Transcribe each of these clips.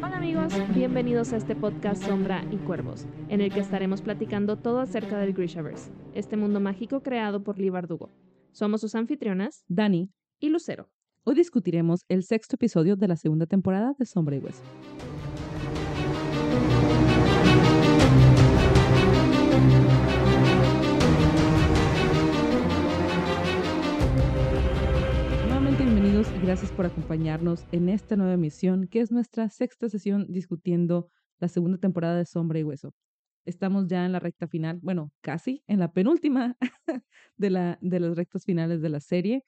Hola amigos, bienvenidos a este podcast Sombra y Cuervos, en el que estaremos platicando todo acerca del Grishaverse, este mundo mágico creado por Lee Bardugo. Somos sus anfitrionas, Dani, y Lucero. hoy discutiremos el sexto episodio de la segunda temporada de Sombra y Hueso. Gracias por acompañarnos en esta nueva emisión, que es nuestra sexta sesión discutiendo la segunda temporada de Sombra y Hueso. Estamos ya en la recta final, bueno, casi en la penúltima de, la, de las rectas finales de la serie.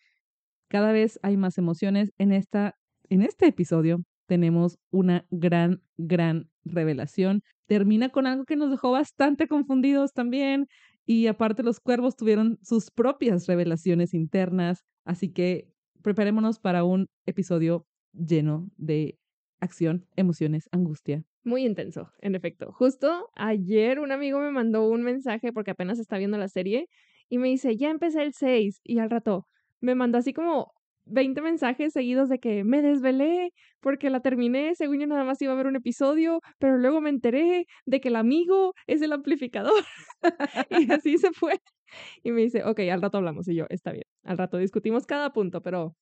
Cada vez hay más emociones. En, esta, en este episodio tenemos una gran, gran revelación. Termina con algo que nos dejó bastante confundidos también. Y aparte los cuervos tuvieron sus propias revelaciones internas. Así que preparémonos para un episodio lleno de acción, emociones, angustia. Muy intenso, en efecto. Justo ayer un amigo me mandó un mensaje porque apenas está viendo la serie y me dice, ya empecé el 6 y al rato me mandó así como 20 mensajes seguidos de que me desvelé porque la terminé, según yo nada más iba a ver un episodio, pero luego me enteré de que el amigo es el amplificador y así se fue. Y me dice, ok, al rato hablamos y yo, está bien, al rato discutimos cada punto, pero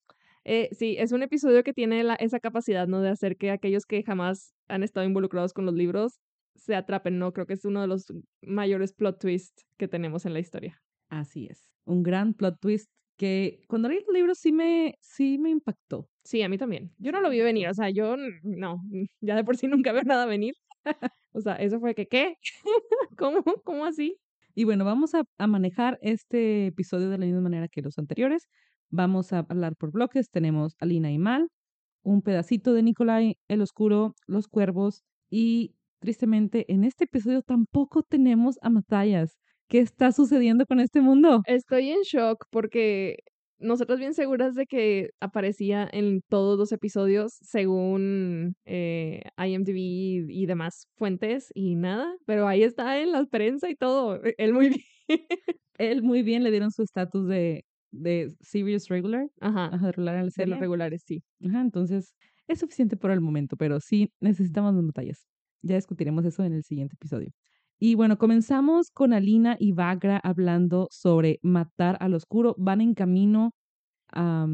eh, sí, es un episodio que tiene la, esa capacidad, ¿no? De hacer que aquellos que jamás han estado involucrados con los libros se atrapen, ¿no? Creo que es uno de los mayores plot twists que tenemos en la historia. Así es. Un gran plot twist que cuando leí el libro sí me, sí me impactó. Sí, a mí también. Yo no lo vi venir, o sea, yo no, ya de por sí nunca veo nada venir. o sea, eso fue que, ¿qué? ¿Cómo? ¿Cómo así? Y bueno, vamos a, manejar este episodio de la misma manera que los anteriores. Vamos a hablar por bloques. Tenemos a Lina y Mal, un pedacito de Nikolai, el oscuro, los cuervos y tristemente en este episodio tampoco tenemos a Matthias. ¿Qué está sucediendo con este mundo? Estoy en shock porque nosotros bien seguras de que aparecía en todos los episodios según eh, IMDb y, y demás fuentes y nada, pero ahí está en la prensa y todo. e- Él muy bien. Él muy bien le dieron su estatus de, de serious regular, Ajá, ajá, de regular en de los regulares, sí. Ajá, entonces es suficiente por el momento, pero sí necesitamos más batallas. Ya discutiremos eso en el siguiente episodio. Y bueno, comenzamos con Alina y Bagra hablando sobre matar al oscuro. Van en camino a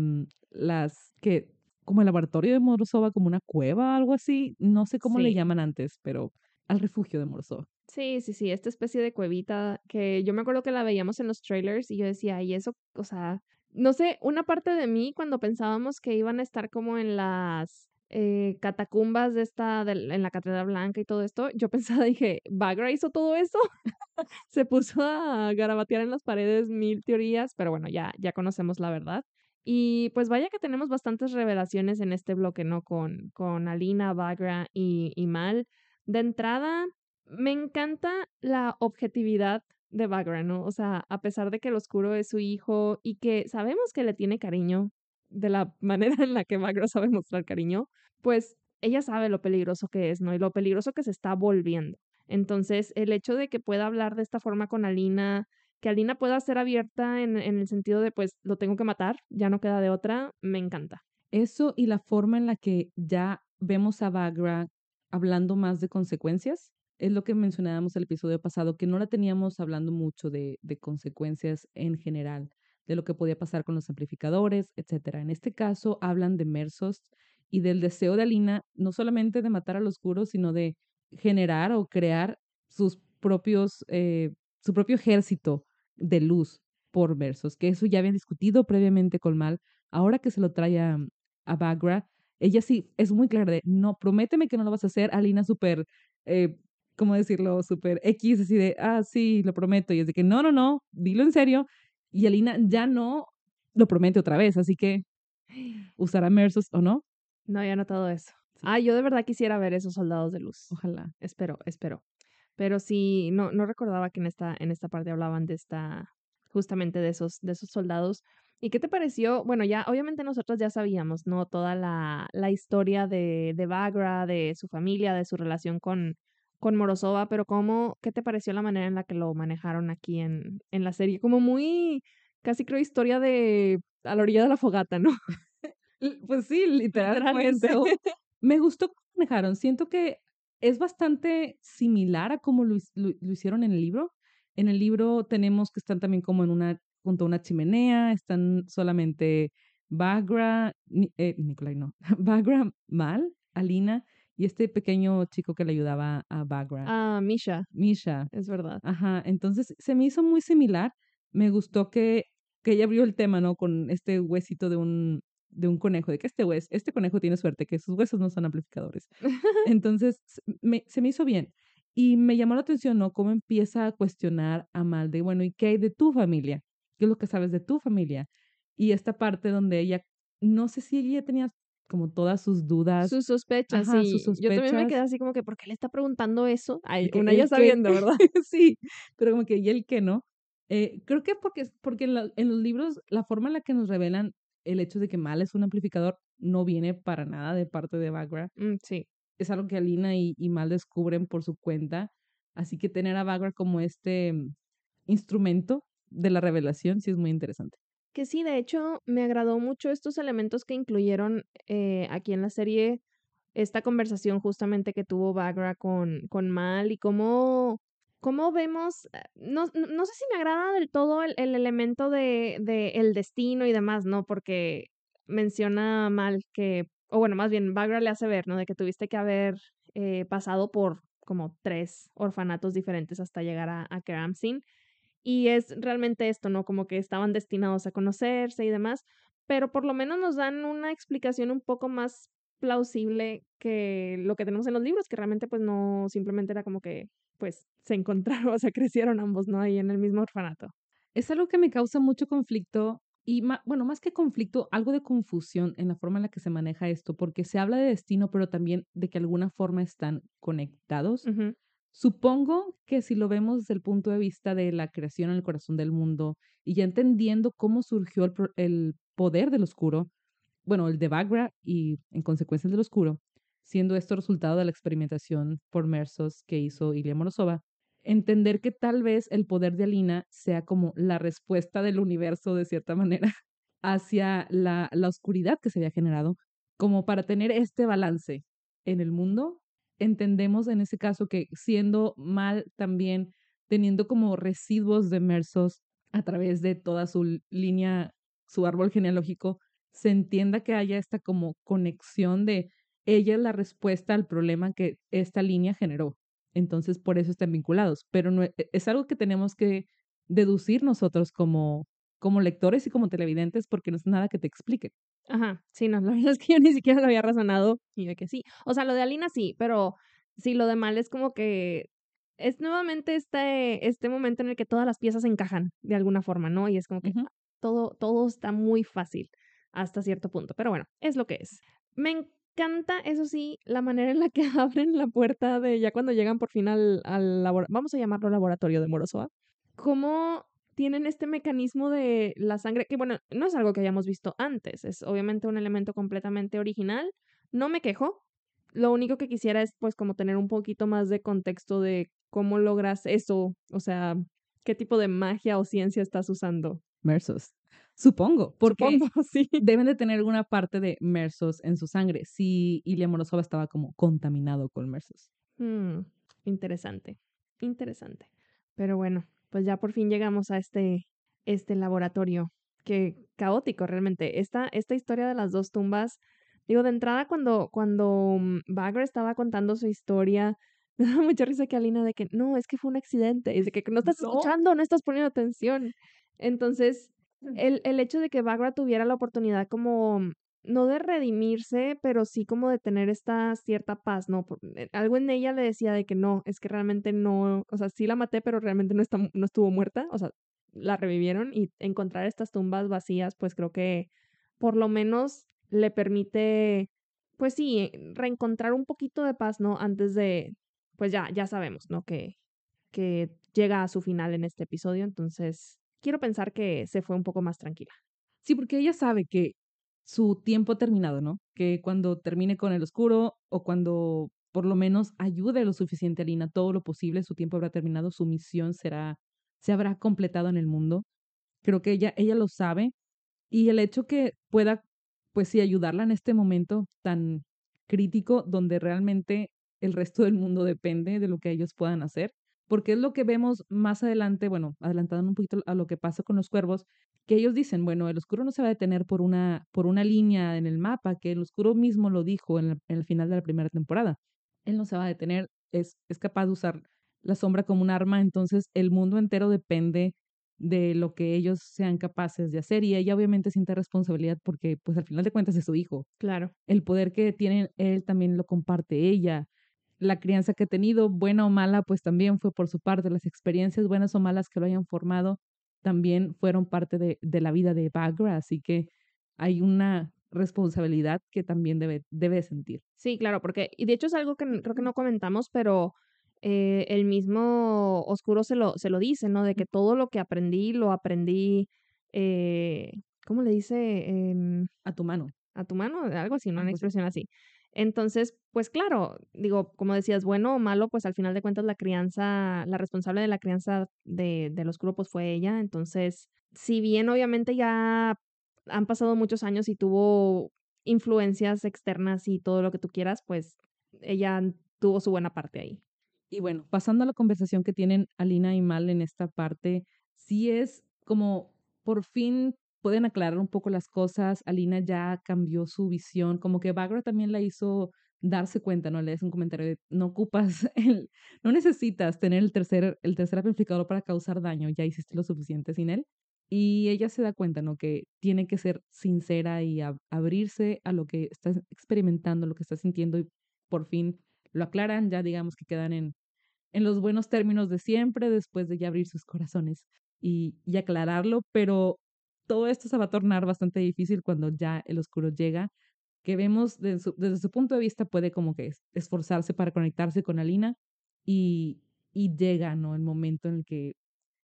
las que como el laboratorio de Morozova, como una cueva, algo así. No sé cómo le llaman antes, pero al refugio de Morozova. Sí, sí, sí, esta especie de cuevita que yo me acuerdo que la veíamos en los trailers y yo decía, y eso, o sea, no sé, una parte de mí cuando pensábamos que iban a estar como en las eh, catacumbas de esta, del- en la Catedral Blanca y todo esto, yo pensaba, dije, ¿Bagra hizo todo eso? Se puso a garabatear en las paredes mil teorías, pero bueno, ya, ya conocemos la verdad. Y pues vaya que tenemos bastantes revelaciones en este bloque, ¿no? Con, con Alina, Bagra y, y Mal. De entrada, me encanta la objetividad de Bagra, ¿no? O sea, a pesar de que el oscuro es su hijo y que sabemos que le tiene cariño de la manera en la que Bagra sabe mostrar cariño, pues ella sabe lo peligroso que es, ¿no? Y lo peligroso que se está volviendo. Entonces, el hecho de que pueda hablar de esta forma con Alina, que Alina pueda ser abierta en, en el sentido de, pues, lo tengo que matar, ya no queda de otra, me encanta. Eso y la forma en la que ya vemos a Bagra hablando más de consecuencias. Es lo que mencionábamos el episodio pasado, que no la teníamos hablando mucho de, de consecuencias en general, de lo que podía pasar con los amplificadores, etcétera. En este caso hablan de Mersos y del deseo de Alina, no solamente de matar al oscuro, sino de generar o crear sus propios, eh, su propio ejército de luz por Mersos, que eso ya habían discutido previamente con Mal. Ahora que se lo trae a, a Bagra, ella sí es muy clara de, no, prométeme que no lo vas a hacer. Alina súper, eh, ¿cómo decirlo? Súper X, así de, ah, sí, lo prometo. Y es de que, no, no, no, dilo en serio. Y Alina ya no lo promete otra vez, así que usará Mersos o no. No había notado eso. Sí. Ah, yo de verdad quisiera ver esos soldados de luz. Ojalá. Espero, espero. Pero sí, no, no recordaba que en esta, en esta parte hablaban de esta, justamente de esos, de esos soldados. ¿Y qué te pareció? Bueno, ya, obviamente nosotros ya sabíamos, ¿no? Toda la, la historia de, de Bagra, de su familia, de su relación con, con Morozova, pero ¿cómo, qué te pareció la manera en la que lo manejaron aquí en, en la serie? Como muy, casi creo historia de a la orilla de la fogata, ¿no? Pues sí, literalmente. Me gustó cómo manejaron. Siento que es bastante similar a cómo lo, hicieron en el libro. En el libro tenemos que están también como en una, junto a una chimenea, están solamente Bagra, eh, Nicolai no, Bagra Mal, Alina y este pequeño chico que le ayudaba a Bagra. Ah, Misha. Misha. Es verdad. Ajá, entonces se me hizo muy similar. Me gustó que, que ella abrió el tema, ¿no? Con este huesito de un, de un conejo, de que este hueso, este conejo tiene suerte, que sus huesos no son amplificadores. Entonces, me, se me hizo bien. Y me llamó la atención, ¿no? Cómo empieza a cuestionar a Mal de, bueno, ¿y qué hay de tu familia? ¿Qué es lo que sabes de tu familia? Y esta parte donde ella, no sé si ella tenía como todas sus dudas. Sus sospechas, sí. Sus sospechas. Yo también me quedé así como que, ¿por qué le está preguntando eso? Ay, una ya sabiendo, ¿verdad? sí, pero como que, ¿y el qué no? Eh, creo que porque, porque en, en, los libros, la forma en la que nos revelan el hecho de que Mal es un amplificador no viene para nada de parte de Bagra. Mm, sí. Es algo que Alina y, Mal descubren por su cuenta. Así que tener a Bagra como este mm, instrumento de la revelación sí es muy interesante. Que sí, de hecho, me agradó mucho estos elementos que incluyeron eh, aquí en la serie, esta conversación justamente que tuvo Bagra con, con Mal y cómo ¿Cómo vemos? Eh, no, no, sé si me agrada del todo el, el elemento de, de, el destino y demás, ¿no? Porque menciona mal que, o bueno, más bien Bagra le hace ver, ¿no? De que tuviste que haber eh, pasado por como tres orfanatos diferentes hasta llegar a, a Keramsin. Y es realmente esto, ¿no? Como que estaban destinados a conocerse y demás, pero por lo menos nos dan una explicación un poco más plausible que lo que tenemos en los libros, que realmente pues no simplemente era como que pues se encontraron, o sea, crecieron ambos, ¿no? Ahí en el mismo orfanato. Es algo que me causa mucho conflicto y, bueno, más que conflicto, algo de confusión en la forma en la que se maneja esto, porque se habla de destino, pero también de que de alguna forma están conectados. Supongo que si lo vemos desde el punto de vista de la creación en el corazón del mundo y ya entendiendo cómo surgió el, poder del oscuro, bueno, el de Bagra y en consecuencia el del oscuro, siendo esto resultado de la experimentación por Mersos que hizo Ilya Morozova, entender que tal vez el poder de Alina sea como la respuesta del universo, de cierta manera, hacia la, la oscuridad que se había generado, como para tener este balance en el mundo. Entendemos en ese caso que siendo mal también, teniendo como residuos de Mersos a través de toda su línea, su árbol genealógico, se entienda que haya esta como conexión de ella es la respuesta al problema que esta línea generó. Entonces, por eso están vinculados. Pero no, e, es algo que tenemos que deducir nosotros como, como lectores y como televidentes porque no es nada que te explique. Ajá, sí, no, la verdad es que yo ni siquiera lo había razonado y de que sí. O sea, lo de Alina sí, pero sí, lo de Mal es como que es nuevamente este, este momento en el que todas las piezas encajan de alguna forma, ¿no? Y es como que todo, todo está muy fácil hasta cierto punto. Pero bueno, es lo que es. Me encanta, eso sí, la manera en la que abren la puerta de ya cuando llegan por fin al, al vamos a llamarlo laboratorio de Morosoa. Cómo tienen este mecanismo de la sangre, que bueno, no es algo que hayamos visto antes, es obviamente un elemento completamente original. No me quejo. Lo único que quisiera es pues como tener un poquito más de contexto de cómo logras eso, o sea, qué tipo de magia o ciencia estás usando. Mersos. Supongo, porque sí. deben de tener alguna parte de Mersos en su sangre. Si Ilya Morozova estaba como contaminado con Mersos. Mm, interesante, interesante. Pero bueno, pues ya por fin llegamos a este, este laboratorio. Qué caótico realmente. Esta, esta historia de las dos tumbas, digo, de entrada cuando, cuando mm, Bagger estaba contando su historia, me da mucha risa que Alina de que no, es que fue un accidente, de que no estás escuchando, no estás poniendo atención. Entonces, el, el hecho de que Bagra tuviera la oportunidad como, no de redimirse, pero sí como de tener esta cierta paz, ¿no? Eh, algo en ella le decía de que no, es que realmente no, o sea, sí la maté, pero realmente no, está, no estuvo muerta, o sea, la revivieron y encontrar estas tumbas vacías, pues creo que por lo menos le permite, pues sí, reencontrar un poquito de paz, ¿no? Antes de, pues ya, ya sabemos, ¿no? Que, que llega a su final en este episodio, entonces quiero pensar que se fue un poco más tranquila. Sí, porque ella sabe que su tiempo terminado, ¿no? Que cuando termine con el oscuro o cuando por lo menos ayude lo suficiente a Lina, todo lo posible, su tiempo habrá terminado, su misión será, se habrá completado en el mundo. Creo que ella, ella lo sabe Y el hecho que pueda, pues sí, ayudarla en este momento tan crítico donde realmente el resto del mundo depende de lo que ellos puedan hacer, porque es lo que vemos más adelante, bueno, adelantando un poquito a lo que pasa con los cuervos, que ellos dicen, bueno, el oscuro no se va a detener por una, por una línea en el mapa, que el oscuro mismo lo dijo en el, final de la primera temporada. Él no se va a detener, es, es capaz de usar la sombra como un arma, entonces el mundo entero depende de lo que ellos sean capaces de hacer y ella obviamente siente responsabilidad porque pues al final de cuentas es su hijo. Claro. El poder que tiene él también lo comparte ella. La crianza que ha tenido, buena o mala, pues también fue por su parte. Las experiencias buenas o malas que lo hayan formado también fueron parte de, de la vida de Bagra, así que hay una responsabilidad que también debe, debe sentir. Sí, claro, porque, y de hecho es algo que creo que no comentamos, pero eh, el mismo Oscuro se lo, se lo dice, ¿no? De que todo lo que aprendí, lo aprendí, eh, ¿cómo le dice? Em, a tu mano. A tu mano, algo así, ¿no? Una expresión así. Entonces, pues claro, digo, como decías, bueno o malo, pues al final de cuentas la crianza, la responsable de la crianza de, de los grupos fue ella. Entonces, si bien obviamente ya han pasado muchos años y tuvo influencias externas y todo lo que tú quieras, pues ella tuvo su buena parte ahí. Y bueno, pasando a la conversación que tienen Alina y Mal en esta parte, sí es como por fin pueden aclarar un poco las cosas. Alina ya cambió su visión, como que Bagra también la hizo darse cuenta, ¿no? Le es un comentario de no ocupas no necesitas tener el tercer, el tercer amplificador para causar daño, ya hiciste lo suficiente sin él. Y ella se da cuenta, ¿no? Que tiene que ser sincera y abrirse a lo que está experimentando, lo que está sintiendo y por fin lo aclaran, ya digamos que quedan en, en los buenos términos de siempre, después de ya abrir sus corazones y, y aclararlo, pero todo esto se va a tornar bastante difícil cuando ya el oscuro llega, que vemos desde su, desde su punto de vista puede como que esforzarse para conectarse con Alina y, y llega, ¿no? El momento en el que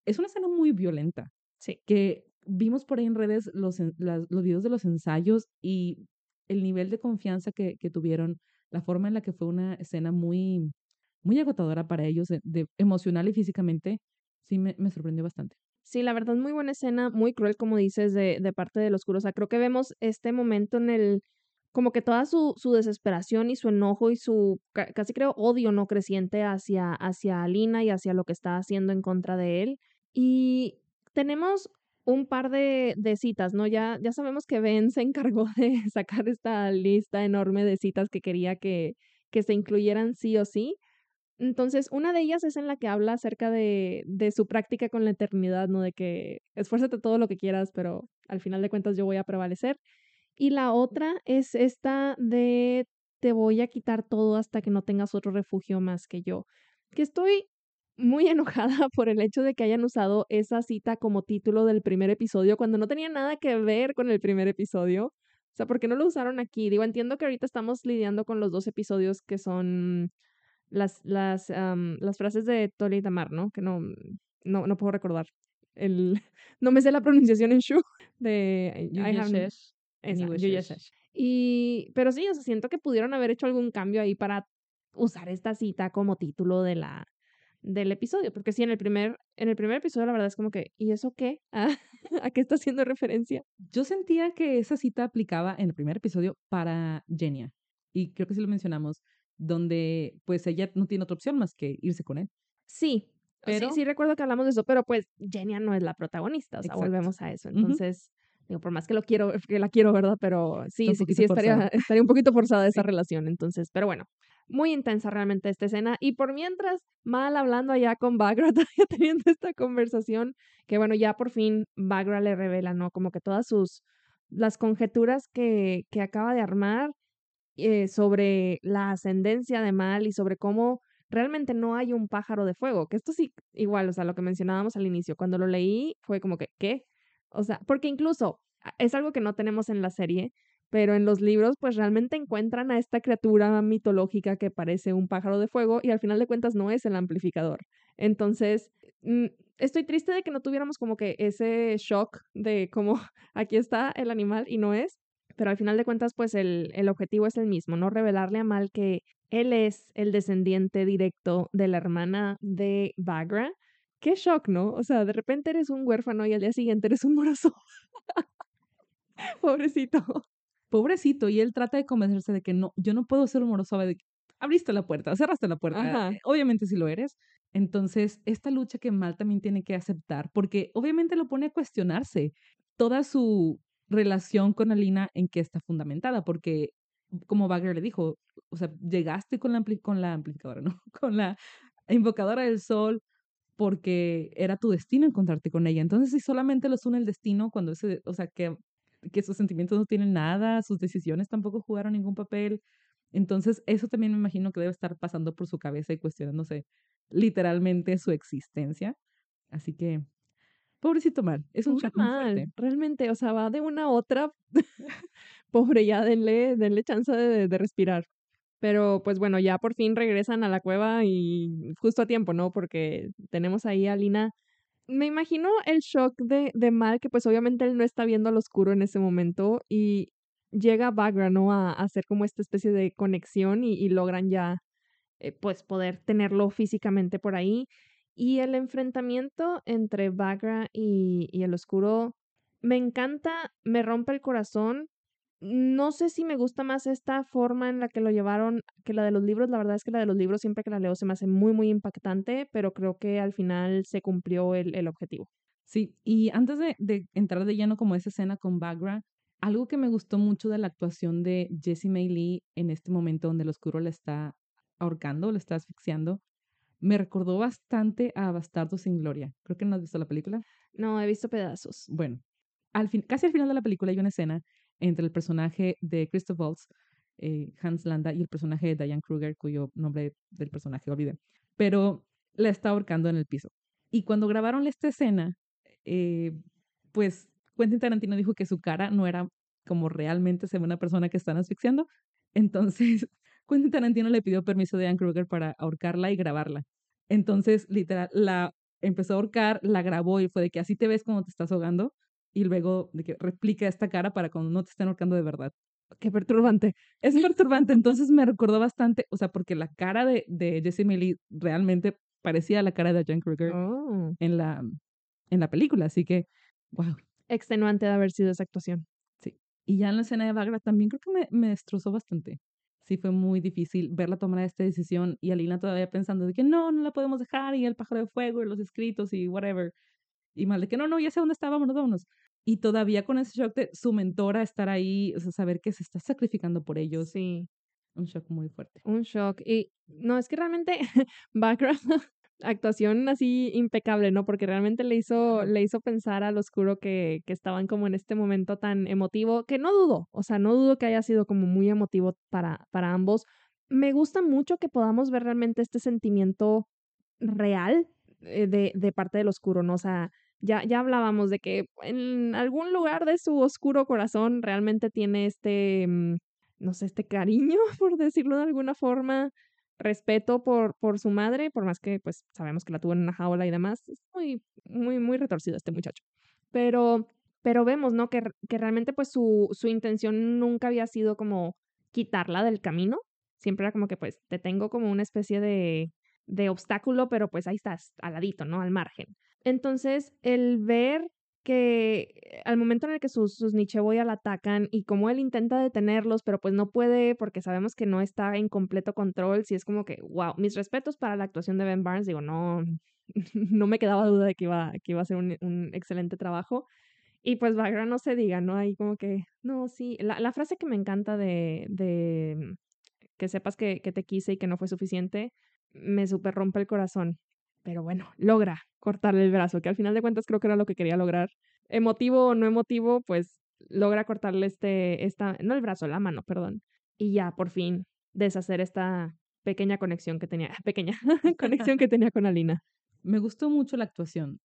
es una escena muy violenta. Sí. Que vimos por ahí en redes los, los videos de los ensayos y el nivel de confianza que, que tuvieron, la forma en la que fue una escena muy, muy agotadora para ellos, de, emocional y físicamente, sí me, me, sorprendió bastante. Sí, la verdad, muy buena escena, muy cruel, como dices, de, de parte del oscuro. O sea, creo que vemos este momento en el, como que toda su, su desesperación y su enojo y su, casi creo, odio no creciente hacia, hacia Alina y hacia lo que está haciendo en contra de él. Y tenemos un par de, de, citas, ¿no? Ya, ya sabemos que Ben se encargó de sacar esta lista enorme de citas que quería que, que se incluyeran sí o sí. Entonces, una de ellas es en la que habla acerca de, de su práctica con la eternidad, ¿no? De que esfuérzate todo lo que quieras, pero al final de cuentas yo voy a prevalecer. Y la otra es esta de te voy a quitar todo hasta que no tengas otro refugio más que yo. Que estoy muy enojada por el hecho de que hayan usado esa cita como título del primer episodio cuando no tenía nada que ver con el primer episodio. O sea, ¿por qué no lo usaron aquí? Digo, entiendo que ahorita estamos lidiando con los dos episodios que son las, las, las frases de Toli y Tamar, ¿no? Que no, no, no puedo recordar. El, no me sé la pronunciación en Shu de I have Y, pero sí, o sea, siento que pudieron haber hecho algún cambio ahí para usar esta cita como título de la, del episodio, porque sí, en el primer, en el primer episodio la verdad es como que, ¿y eso qué? ¿A qué está haciendo referencia? Yo sentía que esa cita aplicaba en el primer episodio para Genia, y creo que sí lo mencionamos, donde pues ella no tiene otra opción más que irse con él. Sí, pero... sí, sí recuerdo que hablamos de eso, pero pues Genia no es la protagonista, o sea, volvemos a eso. Entonces, digo, por más que lo quiero, que la quiero, ¿verdad? Pero sí, sí, sí estaría, estaría un poquito forzada esa relación, entonces, pero bueno, muy intensa realmente esta escena. Y por mientras, mal hablando allá con Bagra, todavía teniendo esta conversación, que bueno, ya por fin Bagra le revela, ¿no? Como que todas sus, las conjeturas que, que acaba de armar eh, sobre la ascendencia de Mal y sobre cómo realmente no hay un pájaro de fuego, que esto sí, igual, o sea, lo que mencionábamos al inicio, cuando lo leí fue como que, ¿qué? O sea, porque incluso es algo que no tenemos en la serie, pero en los libros pues realmente encuentran a esta criatura mitológica que parece un pájaro de fuego y al final de cuentas no es el amplificador. Entonces, mm, estoy triste de que no tuviéramos como que ese shock de cómo aquí está el animal y no es, pero al final de cuentas, pues el, el objetivo es el mismo, ¿no? Revelarle a Mal que él es el descendiente directo de la hermana de Bagra. Qué shock, ¿no? O sea, de repente eres un huérfano y al día siguiente eres un moroso. Pobrecito. Pobrecito, y él trata de convencerse de que no, yo no puedo ser de que abriste la puerta, cerraste la puerta. Ajá. Obviamente si lo eres. Entonces, esta lucha que Mal también tiene que aceptar, porque obviamente lo pone a cuestionarse toda su relación con Alina en que está fundamentada, porque como Bagger le dijo, o sea, llegaste con la, ampli- con la amplificadora, ¿no? Con la invocadora del sol porque era tu destino encontrarte con ella. Entonces, si solamente los une el destino, cuando ese, o sea, que, que sus sentimientos no tienen nada, sus decisiones tampoco jugaron ningún papel. Entonces, eso también me imagino que debe estar pasando por su cabeza y cuestionándose literalmente su existencia. Así que, pobrecito mal, es un Pobre shock muy mal, fuerte. realmente, o sea, va de una a otra. Pobre, ya denle, denle chance de, de respirar. Pero pues bueno, ya por fin regresan a la cueva y justo a tiempo, ¿no? Porque tenemos ahí a Lina. Me imagino el shock de, de Mal, que pues obviamente él no está viendo al oscuro en ese momento y llega Bagra, ¿no? A, a hacer como esta especie de conexión y, y logran ya eh, pues poder tenerlo físicamente por ahí. Y el enfrentamiento entre Bagra y, el oscuro me encanta, me rompe el corazón. No sé si me gusta más esta forma en la que lo llevaron que la de los libros. La verdad es que la de los libros siempre que la leo se me hace muy, muy impactante, pero creo que al final se cumplió el, el objetivo. Sí, y antes de, entrar de lleno como esa escena con Bagra, algo que me gustó mucho de la actuación de Jessie May Lee en este momento donde el oscuro le está ahorcando, le está asfixiando, me recordó bastante a Bastardo sin Gloria. Creo que no has visto la película. No, he visto pedazos. Bueno, al fin, casi al final de la película hay una escena entre el personaje de Christoph Waltz, eh, Hans Landa, y el personaje de Diane Kruger, cuyo nombre del personaje olvidé, pero la está ahorcando en el piso. Y cuando grabaron esta escena, eh, pues Quentin Tarantino dijo que su cara no era como realmente se ve una persona que están asfixiando. Entonces, Quentin Tarantino le pidió permiso a Diane Kruger para ahorcarla y grabarla. Entonces, literal, la empezó a ahorcar, la grabó y fue de que así te ves cuando te estás ahogando y luego de que replica esta cara para cuando no te estén ahorcando de verdad. Qué perturbante. Es perturbante, entonces me recordó bastante, o sea, porque la cara de, de Jessie Millie realmente parecía la cara de Jan Kruger Oh. en, la, en la película, así que, wow. Extenuante de haber sido esa actuación. Y ya en la escena de Bagra también creo que me, me destrozó bastante. Sí, fue muy difícil verla tomar esta decisión y Alina todavía pensando de que no, no la podemos dejar y el pájaro de fuego y los escritos y whatever. Y mal de que no, no, ya sé dónde está, vámonos, vámonos. Y todavía con ese shock de su mentora estar ahí, o sea, saber que se está sacrificando por ellos, Sí, un shock muy fuerte. un shock. Y no, es que realmente background, actuación así impecable, ¿no? Porque realmente le hizo, le hizo pensar al oscuro que, que estaban como en este momento tan emotivo, que no dudo, o sea, no dudo que haya sido como muy emotivo para, para ambos. Me gusta mucho que podamos ver realmente este sentimiento real eh, de, de parte del oscuro, ¿no? O sea, ya, ya hablábamos de que en algún lugar de su oscuro corazón realmente tiene este, mm, no sé, este cariño, por decirlo de alguna forma, respeto por, por su madre, por más que pues sabemos que la tuvo en una jaula y demás. Es muy, muy, muy retorcido este muchacho. Pero, pero vemos, ¿no? Que, que realmente pues su, su intención nunca había sido como quitarla del camino. Siempre era como que pues te tengo como una especie de, de obstáculo, pero pues ahí estás, al ladito, ¿no? Al margen. Entonces, el ver que al momento en el que sus, sus Nicheboya la atacan y como él intenta detenerlos, pero pues no puede porque sabemos que no está en completo control, si es como que, wow, mis respetos para la actuación de Ben Barnes, digo, no, no me quedaba duda de que iba, que iba a ser un, un excelente trabajo. Y pues Bagra no se diga, ¿no? Ahí como que, no, sí, la, la frase que me encanta de, de que sepas que, que te quise y que no fue suficiente, me super rompe el corazón. Pero bueno, logra cortarle el brazo, que al final de cuentas creo que era lo que quería lograr. Emotivo o no emotivo, pues logra cortarle este, esta, no el brazo, la mano, perdón. Y ya, por fin, deshacer esta pequeña conexión que tenía, pequeña conexión que tenía con Alina. Me gustó mucho la actuación.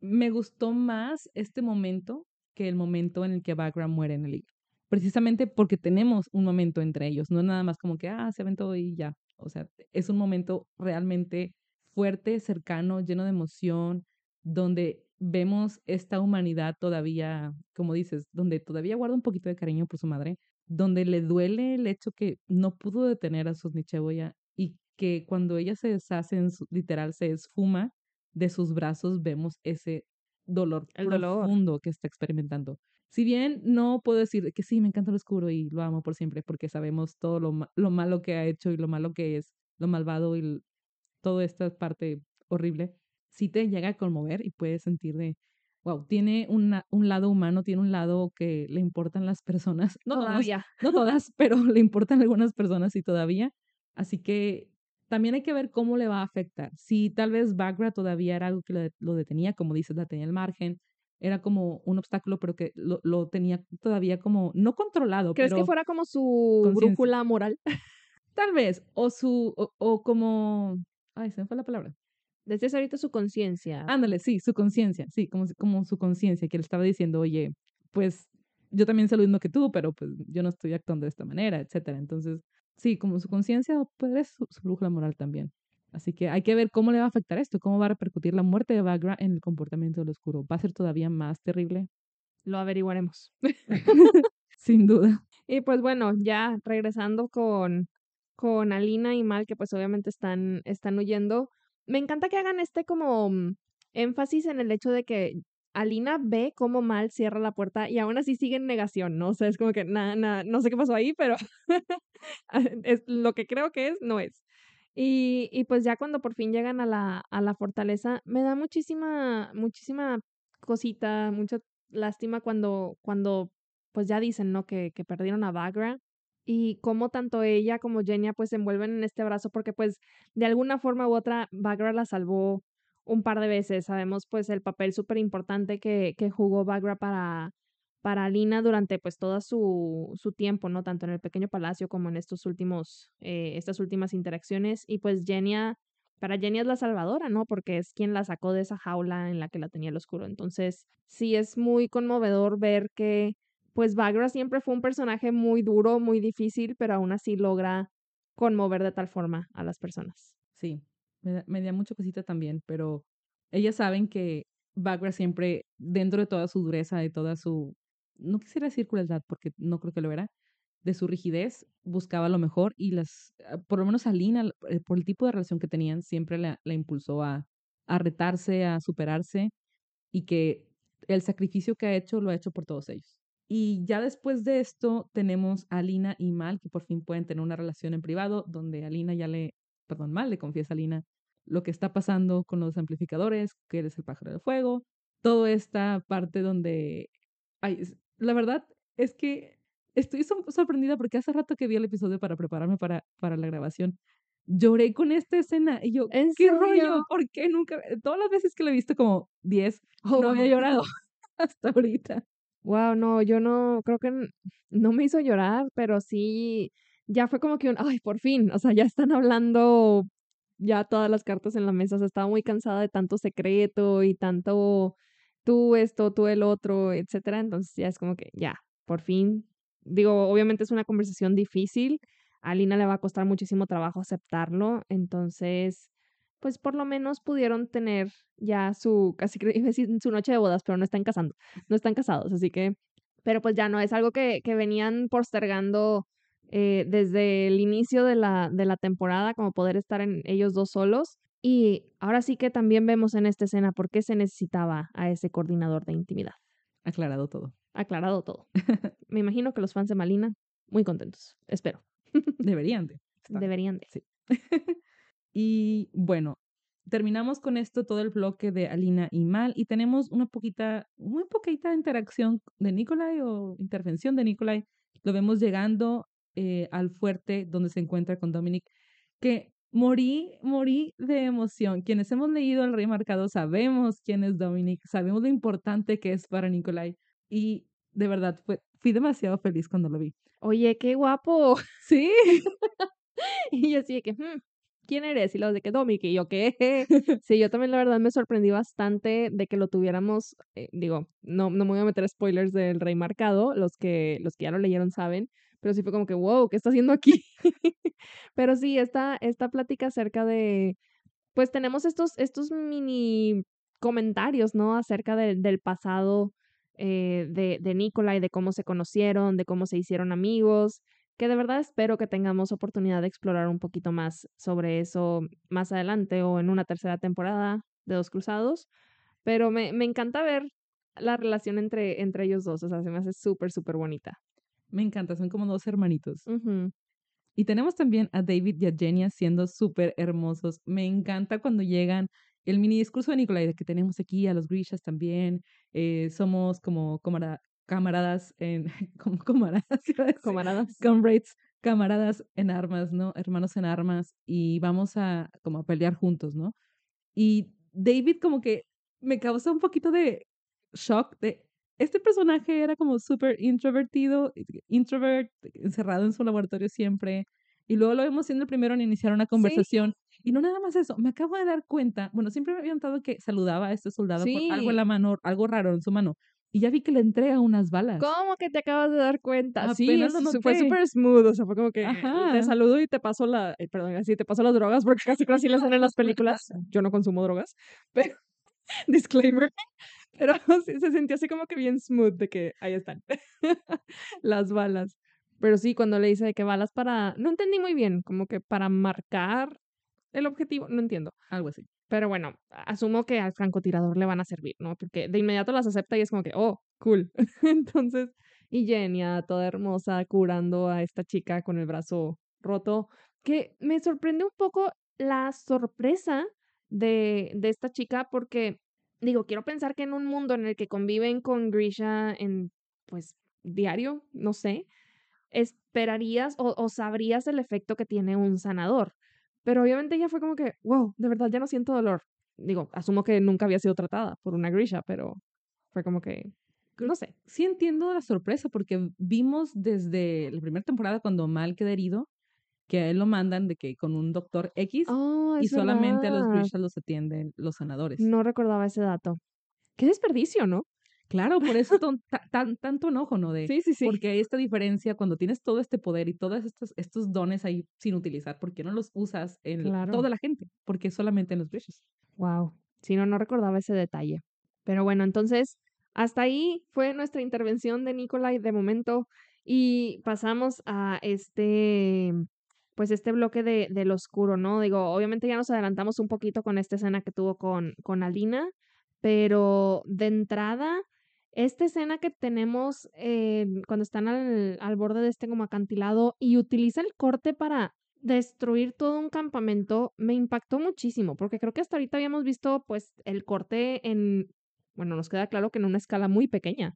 Me gustó más este momento que el momento en el que Bagram muere en la liga. Precisamente porque tenemos un momento entre ellos, no es nada más como que, ah, se aventó y ya. O sea, es un momento realmente fuerte, cercano, lleno de emoción, donde vemos esta humanidad todavía, como dices, donde todavía guarda un poquito de cariño por su madre, donde le duele el hecho que no pudo detener a sus Nicheboya y que cuando ella se deshace, en su- literal, se esfuma de sus brazos, vemos ese dolor El dolor. profundo que está experimentando. Si bien no puedo decir que sí, me encanta lo oscuro y lo amo por siempre, porque sabemos todo lo, ma- lo malo que ha hecho y lo malo que es, lo malvado y toda esta parte horrible, sí te llega a conmover y puedes sentir de, wow, tiene una- un lado humano, tiene un lado que le importan las personas, no todas, Todavía. no todas, pero le importan algunas personas y todavía. Así que también hay que ver cómo le va a afectar. Si tal vez Bagra todavía era algo que lo, de- lo detenía, como dices, la tenía al margen, era como un obstáculo, pero que lo, lo tenía todavía como, no controlado, ¿Crees pero que fuera como su brújula moral? tal vez, o su, o, o como, ay, se me fue la palabra. Decías ahorita su conciencia. Ándale, sí, su conciencia, sí, como, como su conciencia, que le estaba diciendo, oye, pues yo también sé lo mismo que tú, pero pues yo no estoy actuando de esta manera, etcétera. Entonces, sí, como su conciencia, pues es su, su brújula moral también. Así que hay que ver cómo le va a afectar esto, cómo va a repercutir la muerte de Bagra en el comportamiento del oscuro. ¿Va a ser todavía más terrible? Lo averiguaremos. Sin duda. Y pues bueno, ya regresando con, con Alina y Mal, que pues obviamente están, están huyendo. Me encanta que hagan este como mm, énfasis en el hecho de que Alina ve cómo Mal cierra la puerta y aún así sigue en negación, ¿no? O sea, es como que nada, nada, no sé qué pasó ahí, pero es lo que creo que es, no es. Y, y pues ya cuando por fin llegan a la, a la fortaleza, me da muchísima, muchísima cosita, mucha lástima cuando, cuando pues ya dicen, ¿no? Que, que perdieron a Bagra y cómo tanto ella como Jenya pues se envuelven en este abrazo porque pues de alguna forma u otra Bagra la salvó un par de veces. Sabemos pues el papel súper importante que, que jugó Bagra para, para Alina durante pues todo su, su tiempo, ¿no? Tanto en el pequeño palacio como en estos últimos, eh, estas últimas interacciones. Y pues Jenya, para Jenya es la salvadora, ¿no? Porque es quien la sacó de esa jaula en la que la tenía el oscuro. Entonces, sí es muy conmovedor ver que pues Bagra siempre fue un personaje muy duro, muy difícil, pero aún así logra conmover de tal forma a las personas. Sí, me da, me da mucha cosita también, pero ellas saben que Bagra siempre, dentro de toda su dureza, de toda su, no quisiera decir crueldad, porque no creo que lo era, de su rigidez, buscaba lo mejor y las, ah, por lo menos a Lina, eh, por el tipo de relación que tenían, siempre la, la impulsó a, a retarse, a superarse y que el sacrificio que ha hecho lo ha hecho por todos ellos. Y ya después de esto tenemos a Alina y Mal, que por fin pueden tener una relación en privado, donde Alina ya le, perdón, Mal le confiesa a Alina lo que está pasando con los amplificadores, que eres el pájaro de fuego, toda esta parte donde, ay, la verdad es que estoy sor- sorprendida porque hace rato que vi el episodio para prepararme para, para la grabación, lloré con esta escena y yo, ¿En ¿qué serio? rollo? ¿Por qué nunca? Todas las veces que lo he visto como 10, Oh, no había llorado hasta ahorita. Wow, no, yo no, creo que no me hizo llorar, pero sí, ya fue como que un, ay, por fin, o sea, ya están hablando ya todas las cartas en la mesa, o sea, estaba muy cansada de tanto secreto y tanto tú esto, tú el otro, etcétera, entonces ya es como que ya, por fin, digo, obviamente es una conversación difícil, a Lina le va a costar muchísimo trabajo aceptarlo, entonces, pues por lo menos pudieron tener ya su, casi su noche de bodas, pero no están casando no están casados, así que, pero pues ya no, es algo que, que venían postergando eh, desde el inicio de la, de la temporada, como poder estar en ellos dos solos. Y ahora sí que también vemos en esta escena por qué se necesitaba a ese coordinador de intimidad. Aclarado todo. Aclarado todo. Me imagino que los fans de Malina, muy contentos. Espero. Deberían de. estar. Deberían de. Sí. y bueno, terminamos con esto todo el bloque de Alina y Mal y tenemos una poquita, muy poquita interacción de Nikolai o intervención de Nikolai. Lo vemos llegando eh, al fuerte donde se encuentra con Dominic, que morí, morí de emoción. Quienes hemos leído El Rey Marcado sabemos quién es Dominic, sabemos lo importante que es para Nikolai y de verdad fue, fui demasiado feliz cuando lo vi. Oye, qué guapo. Sí. y yo así que, "Hmm, ¿quién eres? Y los de que Dominic. Y yo, ¿qué? Sí, yo también la verdad me sorprendí bastante de que lo tuviéramos, eh, digo, no, no me voy a meter spoilers del Rey Marcado, los que, los que ya lo leyeron saben, pero sí fue como que, wow, ¿qué está haciendo aquí? pero sí, esta, esta plática acerca de, pues tenemos estos, estos mini comentarios, ¿no? Acerca de- del pasado eh, de, de Nicola y de cómo se conocieron, de cómo se hicieron amigos, que de verdad espero que tengamos oportunidad de explorar un poquito más sobre eso más adelante o en una tercera temporada de Dos Cruzados. Pero me, me encanta ver la relación entre, entre ellos dos. O sea, se me hace súper, súper bonita. Me encanta, son como dos hermanitos. Y tenemos también a David y a Genia siendo súper hermosos. Me encanta cuando llegan el mini discurso de Nicolai, de que tenemos aquí a los Grishas también. eh, somos como camara- camaradas en. como camaradas. Camaradas. comrades, camaradas en armas, ¿no? Hermanos en armas. Y vamos a como a pelear juntos, ¿no? Y David como que me causa un poquito de shock de este personaje era como súper introvertido, introvert, encerrado en su laboratorio siempre. Y luego lo vemos siendo el primero en iniciar una conversación. Y no nada más eso, me acabo de dar cuenta, bueno, siempre me había notado que saludaba a este soldado con algo en la Sí. mano, algo raro en su mano. Y ya vi que le entrega unas balas. ¿Cómo que te acabas de dar cuenta? sí, lo su- fue súper smooth, o sea, fue como que Ajá. te saludo y te paso la, eh, perdón, así te paso las drogas, porque casi casi las hacen en las películas. Yo no consumo drogas, pero, disclaimer, pero sí, se sintió así como que bien smooth de que ahí están las balas. Pero sí, cuando le dice de que balas para, no entendí muy bien, como que para marcar el objetivo, no entiendo. Algo así. Pero bueno, asumo que al francotirador le van a servir, ¿no? Porque de inmediato las acepta y es como que, oh, cool. Entonces, y Genia, toda hermosa, curando a esta chica con el brazo roto, que me sorprende un poco la sorpresa de, de esta chica porque, digo, quiero pensar que en un mundo en el que conviven con Grisha en, pues, diario, no sé, esperarías o, o sabrías el efecto que tiene un sanador. Pero obviamente ella fue como que, wow, de verdad ya no siento dolor. Digo, asumo que nunca había sido tratada por una Grisha, pero fue como que, no sé. Sí entiendo la sorpresa porque vimos desde la primera temporada cuando Mal queda herido que a él lo mandan de que con un doctor X Oh, y solamente a los. Grishas los atienden los sanadores. No recordaba ese dato. Qué desperdicio, ¿no? Claro, por eso ton- ta- tan, tanto enojo, ¿no? De, Sí, sí, sí. Porque hay esta diferencia cuando tienes todo este poder y todos estos, estos dones ahí sin utilizar, ¿por qué no los usas en Claro. toda la gente? Porque solamente en los Grishas. Wow. Si no, no recordaba ese detalle. Pero bueno, entonces, hasta ahí fue nuestra intervención de Nikolai de momento. Y pasamos a este, pues este bloque de, del oscuro, ¿no? Digo, obviamente ya nos adelantamos un poquito con esta escena que tuvo con, con Alina, pero de entrada, esta escena que tenemos eh, cuando están al, al borde de este como acantilado y utiliza el corte para destruir todo un campamento me impactó muchísimo, porque creo que hasta ahorita habíamos visto pues el corte en, bueno, nos queda claro que en una escala muy pequeña.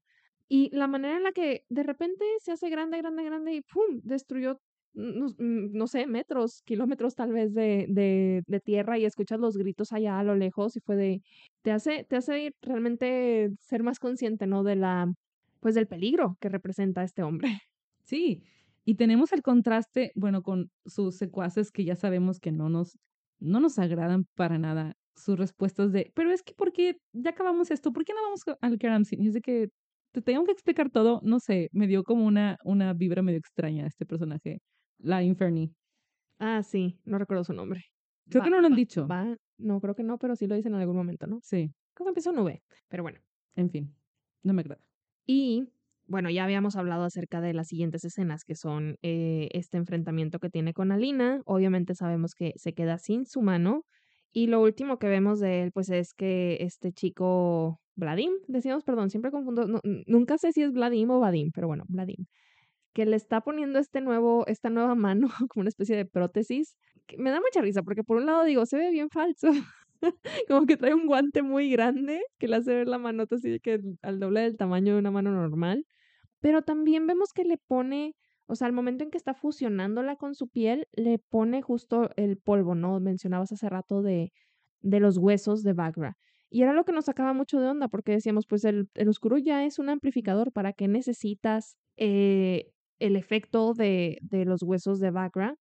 Y la manera en la que de repente se hace grande, grande, grande y ¡pum! destruyó, no, mm, no sé, metros, kilómetros tal vez de, de, de tierra y escuchas los gritos allá a lo lejos y fue de, te hace, te hace realmente ser más consciente, ¿no? De la, pues del peligro que representa este hombre. Sí, y tenemos el contraste, bueno, con sus secuaces que ya sabemos que no nos, no nos agradan para nada. Sus respuestas de, pero es que ¿por qué ya acabamos esto? ¿Por qué no vamos al Karamzin? Y es de que te tengo que explicar todo, no sé, me dio como una, una vibra medio extraña este personaje, la Inferni. Ah, sí, no recuerdo su nombre. Creo que no lo han va- dicho. va- no, creo que no, pero sí lo dicen en algún momento, ¿no? Sí, Creo que empieza un V, pero bueno. en fin, no me agrada. Y bueno, ya habíamos hablado acerca de las siguientes escenas, que son eh, este enfrentamiento que tiene con Alina. Obviamente sabemos que se queda sin su mano. Y lo último que vemos de él, pues es que este chico, Vladim, decíamos, perdón, siempre confundo, no- nunca sé si es Vladim o Vadim, pero bueno, Vladim, que le está poniendo este nuevo, esta nueva mano, como una especie de prótesis, que me da mucha risa, porque por un lado digo, se ve bien falso, como que trae un guante muy grande que le hace ver la manota así que al doble del tamaño de una mano normal. Pero también vemos que le pone, o sea, al momento en que está fusionándola con su piel, le pone justo el polvo, ¿no? Mencionabas hace rato de, de los huesos de Bagra. Y era lo que nos sacaba mucho de onda, porque decíamos, pues el, el oscuro ya es un amplificador, ¿para qué necesitas eh, el efecto de, de los huesos de Bagra?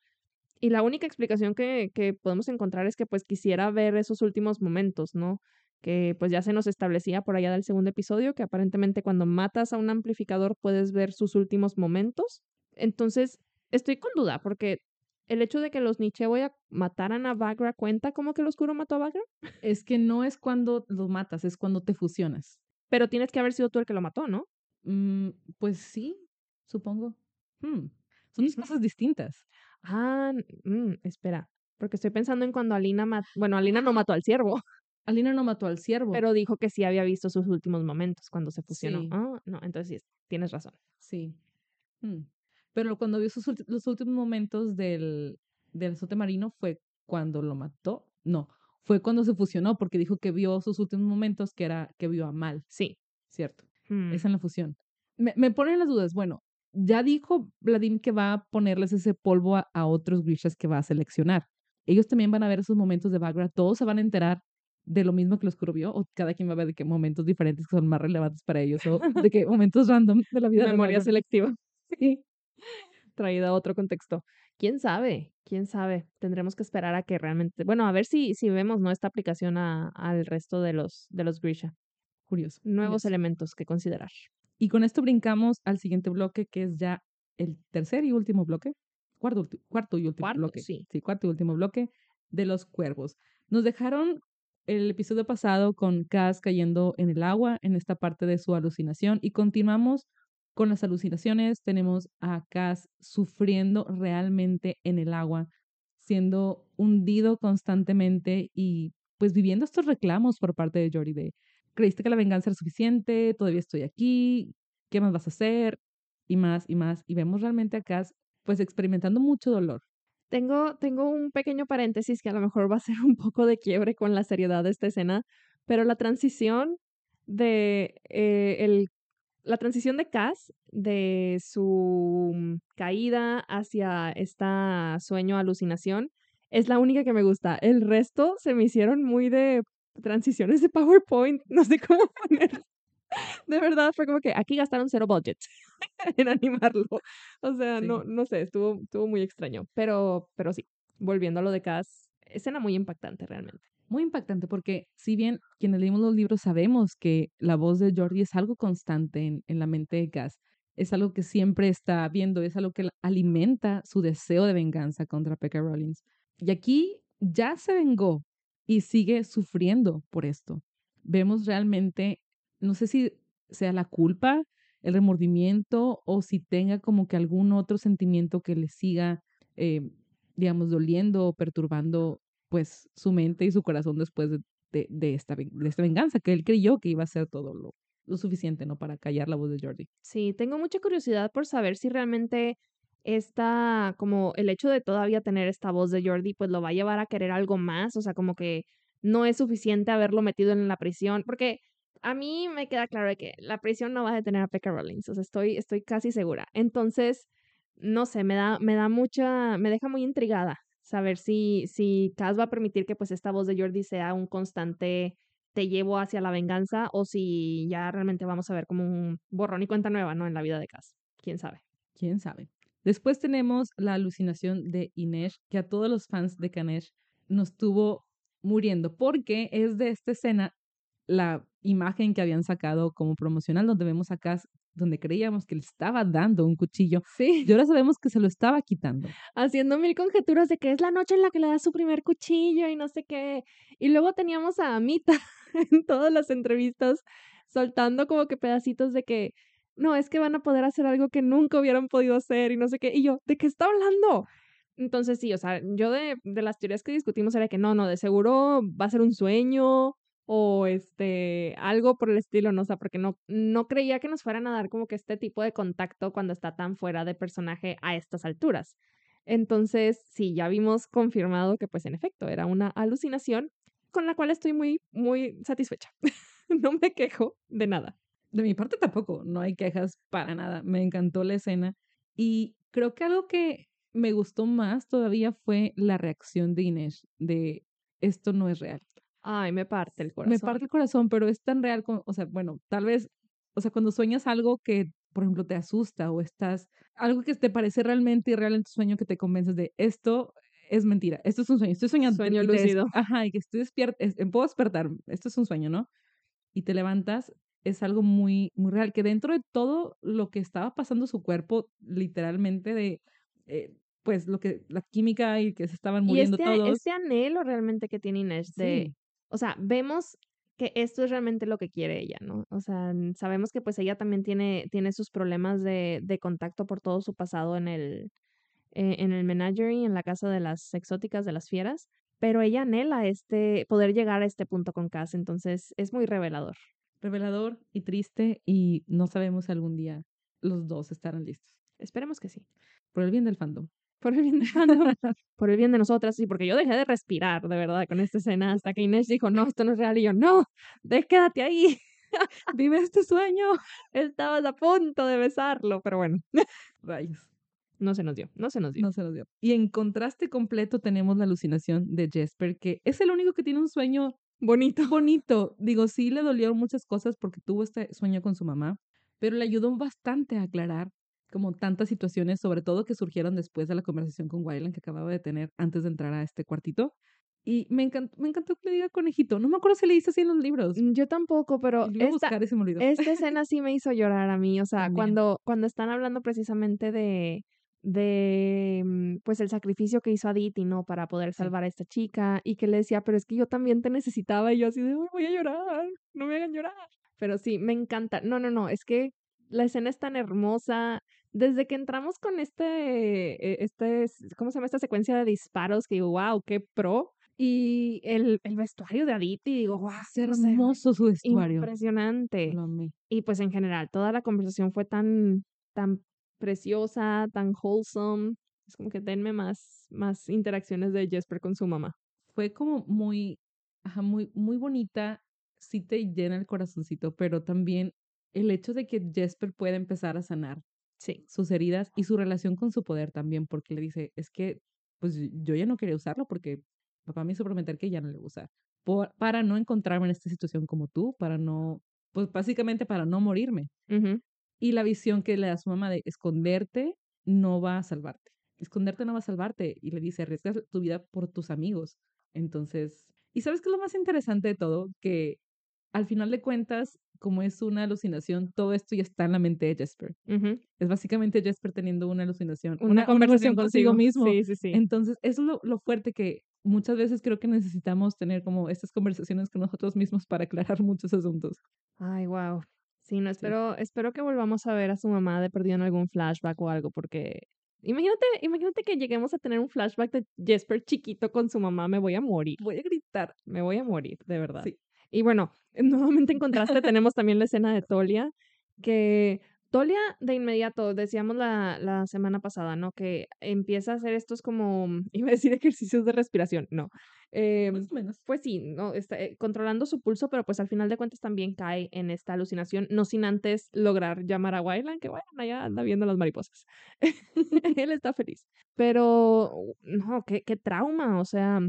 Y la única explicación que, que podemos encontrar es que pues quisiera ver esos últimos momentos, ¿no? Que pues ya se nos establecía por allá del segundo episodio, que aparentemente cuando matas a un amplificador puedes ver sus últimos momentos. Entonces, estoy con duda, porque el hecho de que los Nichevoya mataran a Bagra cuenta como que el oscuro mató a Bagra, Es que no es cuando lo matas, es cuando te fusionas. pero tienes que haber sido tú el que lo mató, ¿no? Mm, pues sí, supongo. Hmm, Son dos cosas distintas. Ah, mm, espera, porque estoy pensando en cuando Alina mató, bueno, Alina no mató al ciervo. Alina no mató al ciervo. Pero dijo que sí había visto sus últimos momentos cuando se fusionó. Sí. Ah, no, entonces sí, tienes razón. Sí. Mm. Pero cuando vio sus los últimos momentos del, del azote marino fue cuando lo mató. No, fue cuando se fusionó porque dijo que vio sus últimos momentos que era que vio a Mal, Sí. ¿cierto? Mm. Es en la fusión. Me, me ponen las dudas. Bueno, ya dijo Vladimir que va a ponerles ese polvo a, a otros Grishas que va a seleccionar. Ellos también van a ver esos momentos de Bagra. Todos se van a enterar de lo mismo que el oscuro vio, o cada quien va a ver de qué momentos diferentes que son más relevantes para ellos, o de qué momentos random de la vida de Memoria selectiva. Sí. Traída a otro contexto. ¿Quién sabe? ¿Quién sabe? Tendremos que esperar a que realmente... Bueno, a ver si, si vemos ¿no? esta aplicación a- al resto de los, de los Grisha. Curioso. Nuevos curioso. elementos que considerar. Y con esto brincamos al siguiente bloque, que es ya el tercer y último bloque. Cuarto, cuarto y último Cuarto, bloque. sí. Sí, cuarto y último bloque de los cuervos. Nos dejaron el episodio pasado con Cass cayendo en el agua, en esta parte de su alucinación, y continuamos con las alucinaciones. Tenemos a Cass sufriendo realmente en el agua, siendo hundido constantemente y pues viviendo estos reclamos por parte de Jory de creíste que la venganza era suficiente, todavía estoy aquí, ¿qué más vas a hacer? Y más y más. Y vemos realmente a Cass pues experimentando mucho dolor. Tengo, tengo un pequeño paréntesis que a lo mejor va a ser un poco de quiebre con la seriedad de esta escena, pero la transición de eh, el, la transición de Cass de su mm, caída hacia esta sueño alucinación es la única que me gusta. El resto se me hicieron muy de transiciones de PowerPoint, no sé cómo poner. De verdad fue como que aquí gastaron cero budget en animarlo. O sea, Sí. no, no sé, estuvo, estuvo muy extraño. Pero, pero sí, volviendo a lo de Cass, escena muy impactante realmente. Muy impactante porque si bien quienes leímos los libros sabemos que la voz de Jordi es algo constante en, en la mente de Cass, es algo que siempre está viendo, es algo que alimenta su deseo de venganza contra Pekka Rollins. Y aquí ya se vengó y sigue sufriendo por esto. Vemos realmente, no sé si sea la culpa, el remordimiento o si tenga como que algún otro sentimiento que le siga, eh, digamos, doliendo o perturbando pues su mente y su corazón después de, esta, de esta venganza, que él creyó que iba a ser todo lo, lo suficiente, ¿no? Para callar la voz de Jordi. Sí, tengo mucha curiosidad por saber si realmente esta, como el hecho de todavía tener esta voz de Jordi, pues lo va a llevar a querer algo más, o sea, como que no es suficiente haberlo metido en la prisión, porque a mí me queda claro que la prisión no va a detener a Pekka Rollins, o sea, estoy, estoy casi segura. Entonces, no sé, me da, me da mucha, me deja muy intrigada saber si, si Cass va a permitir que pues esta voz de Jordi sea un constante te llevo hacia la venganza o si ya realmente vamos a ver como un borrón y cuenta nueva, ¿no? En la vida de Cass. ¿Quién sabe? ¿Quién sabe? Después tenemos la alucinación de Inesh, que a todos los fans de Kanesh nos tuvo muriendo, porque es de esta escena la imagen que habían sacado como promocional, donde vemos a Cass, donde creíamos que le estaba dando un cuchillo, Sí. y ahora sabemos que se lo estaba quitando. Haciendo mil conjeturas de que es la noche en la que le da su primer cuchillo y no sé qué. Y luego teníamos a Amita en todas las entrevistas soltando como que pedacitos de que no, es que van a poder hacer algo que nunca hubieran podido hacer y no sé qué. Y yo, ¿de qué está hablando? Entonces sí, o sea, yo de, de las teorías que discutimos era que no, no, de seguro va a ser un sueño o este algo por el estilo, no o sea, porque no, no creía que nos fueran a dar como que este tipo de contacto cuando está tan fuera de personaje a estas alturas. Entonces, sí, ya vimos confirmado que pues en efecto era una alucinación con la cual estoy muy, muy satisfecha. no me quejo de nada. De mi parte tampoco, no hay quejas para nada. Me encantó la escena y creo que algo que me gustó más todavía fue la reacción de Inés de esto no es real. Ay, me parte el corazón. Me parte el corazón, pero es tan real, como- o sea, bueno, tal vez, o sea, cuando sueñas algo que, por ejemplo, te asusta o estás, algo que te parece realmente irreal en tu sueño que te convences de esto es mentira, esto es un sueño, estoy soñando. Sueño lúcido. Ajá, y que estoy despierta, puedo despertar, esto es un sueño, ¿no? Y te levantas, es algo muy, muy real, que dentro de todo lo que estaba pasando su cuerpo, literalmente de, eh, pues, lo que, la química y que se estaban Y muriendo este, todos. este anhelo realmente que tiene Inés de, Sí. o sea, vemos que esto es realmente lo que quiere ella, ¿no? O sea, sabemos que pues ella también tiene, tiene sus problemas de, de contacto por todo su pasado en el, eh, en el menagerie, en la casa de las exóticas, de las fieras. pero ella anhela este, poder llegar a este punto con Cass, entonces es muy revelador. Revelador y triste y no sabemos si algún día los dos estarán listos. Esperemos que sí. Por el bien del fandom. Por el bien del fandom. por el bien de nosotras, y porque yo dejé de respirar, de verdad, con esta escena, hasta que Inés dijo, no, esto no es real, y yo, no, de, quédate ahí. Vive este sueño. Estabas a punto de besarlo, pero bueno. Rayos. No se nos dio, no se nos dio. No se nos dio. Y en contraste completo tenemos la alucinación de Jesper, que es el único que tiene un sueño bonito. Bonito. Digo, sí le dolieron muchas cosas porque tuvo este sueño con su mamá, pero le ayudó bastante a aclarar como tantas situaciones, sobre todo que surgieron después de la conversación con Wyland que acababa de tener antes de entrar a este cuartito. Y me encantó, me encantó que le diga conejito. No me acuerdo si le dice así en los libros. Mm, yo tampoco, pero esta, esta escena sí me hizo llorar a mí. O sea, cuando, cuando están hablando precisamente de, de mm, pues el sacrificio que hizo Aditi, ¿no? Para poder salvar a esta chica y que le decía, pero es que yo también te necesitaba y yo así de, voy a llorar, no me hagan llorar. Pero sí, me encanta. No, no, no, es que la escena es tan hermosa. Desde que entramos con este, e, este, ¿cómo se llama? Esta secuencia de disparos que digo, wow, qué pro. Y el, el vestuario de Aditi, digo, wow, es hermoso su vestuario. Impresionante. Y pues en general, toda la conversación fue tan, tan preciosa, tan wholesome. Es como que denme más, más interacciones de Jesper con su mamá. Fue como muy, ajá, muy, muy bonita. Sí te llena el corazoncito, pero también el hecho de que Jesper pueda empezar a sanar sí. sus heridas y su relación con su poder también, porque le dice, es que pues yo ya no quería usarlo porque papá me hizo prometer que ya no le iba a Por, para no encontrarme en esta situación como tú, para no, pues básicamente para no morirme. Y la visión que le da su mamá de esconderte no va a salvarte. Esconderte no va a salvarte. Y le dice, arriesgas tu vida por tus amigos. Entonces, ¿y sabes qué es lo más interesante de todo? Que al final de cuentas, como es una alucinación, todo esto ya está en la mente de Jesper. Es básicamente Jesper teniendo una alucinación, una, conversación, consigo, mismo. Sí, sí, sí. Entonces, eso es lo, lo, fuerte que muchas veces creo que necesitamos tener como estas conversaciones con nosotros mismos para aclarar muchos asuntos. Ay, wow. Sí, no, espero, espero que volvamos a ver a su mamá de perdido en algún flashback o algo, porque imagínate, imagínate que lleguemos a tener un flashback de Jesper chiquito con su mamá, me voy a morir. Voy a gritar, me voy a morir, de verdad. Sí. Y bueno, nuevamente en contraste tenemos también la escena de Tolia, que Tolia de inmediato, decíamos la, la, semana pasada, ¿no? Que empieza a hacer estos como, iba a decir ejercicios de respiración, no. Eh, Más o menos. Pues sí, ¿no? Está, eh, controlando su pulso, pero pues al final de cuentas también cae en esta alucinación, no sin antes lograr llamar a Wayland, que bueno, allá anda viendo las mariposas. Él está feliz. Pero, no, qué, qué trauma, o sea,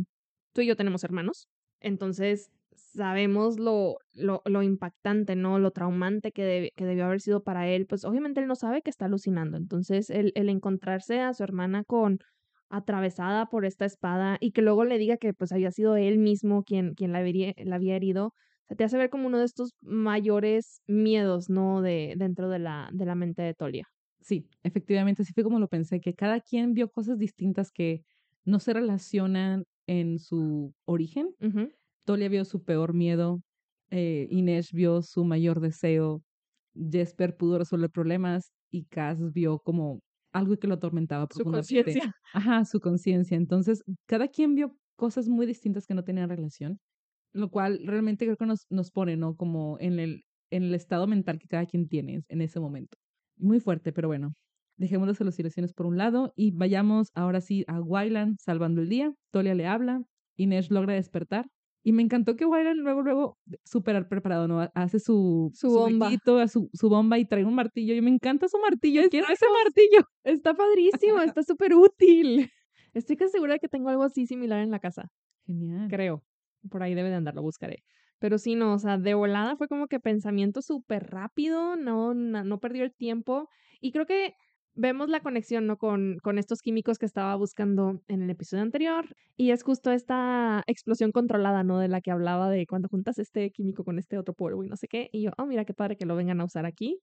tú y yo tenemos hermanos, entonces sabemos lo, lo, lo, impactante, ¿no? Lo traumante que, que debió haber sido para él, pues obviamente él no sabe que está alucinando. Entonces, el, el encontrarse a su hermana con atravesada por esta espada y que luego le diga que pues había sido él mismo quien, quien la, había, la había herido, te hace ver como uno de estos mayores miedos, ¿no? De, dentro de la, de la mente de Tolia. Sí, efectivamente, así fue como lo pensé, que cada quien vio cosas distintas que no se relacionan en su origen. Tolia vio su peor miedo, eh, Inés vio su mayor deseo, Jesper pudo resolver problemas y Cass vio como algo que lo atormentaba. Su conciencia. Ajá, su conciencia. Entonces, cada quien vio cosas muy distintas que no tenían relación, lo cual realmente creo que nos, nos pone, ¿no? Como en el, en el estado mental que cada quien tiene en ese momento. Muy fuerte, pero bueno. Dejemos las alucinaciones por un lado y vayamos ahora sí a Wyland salvando el día. Tolia le habla, Inés logra despertar y me encantó que Wyland luego, luego, súper preparado, ¿no? Hace su, su, bomba. Su, su, bomba y trae un martillo. Y me encanta su martillo. Quiero ese martillo. Está padrísimo, está súper útil. Estoy casi segura de que tengo algo así similar en la casa. Genial. Creo. Por ahí debe de andar, lo buscaré. Pero sí, no, o sea, de volada fue como que pensamiento súper rápido, no, no, no perdió el tiempo. Y creo que vemos la conexión, ¿no? Con, con estos químicos que estaba buscando en el episodio anterior. Y es justo esta explosión controlada, ¿no? De la que hablaba de cuando juntas este químico con este otro polvo y no sé qué. Y yo, oh, mira qué padre que lo vengan a usar aquí.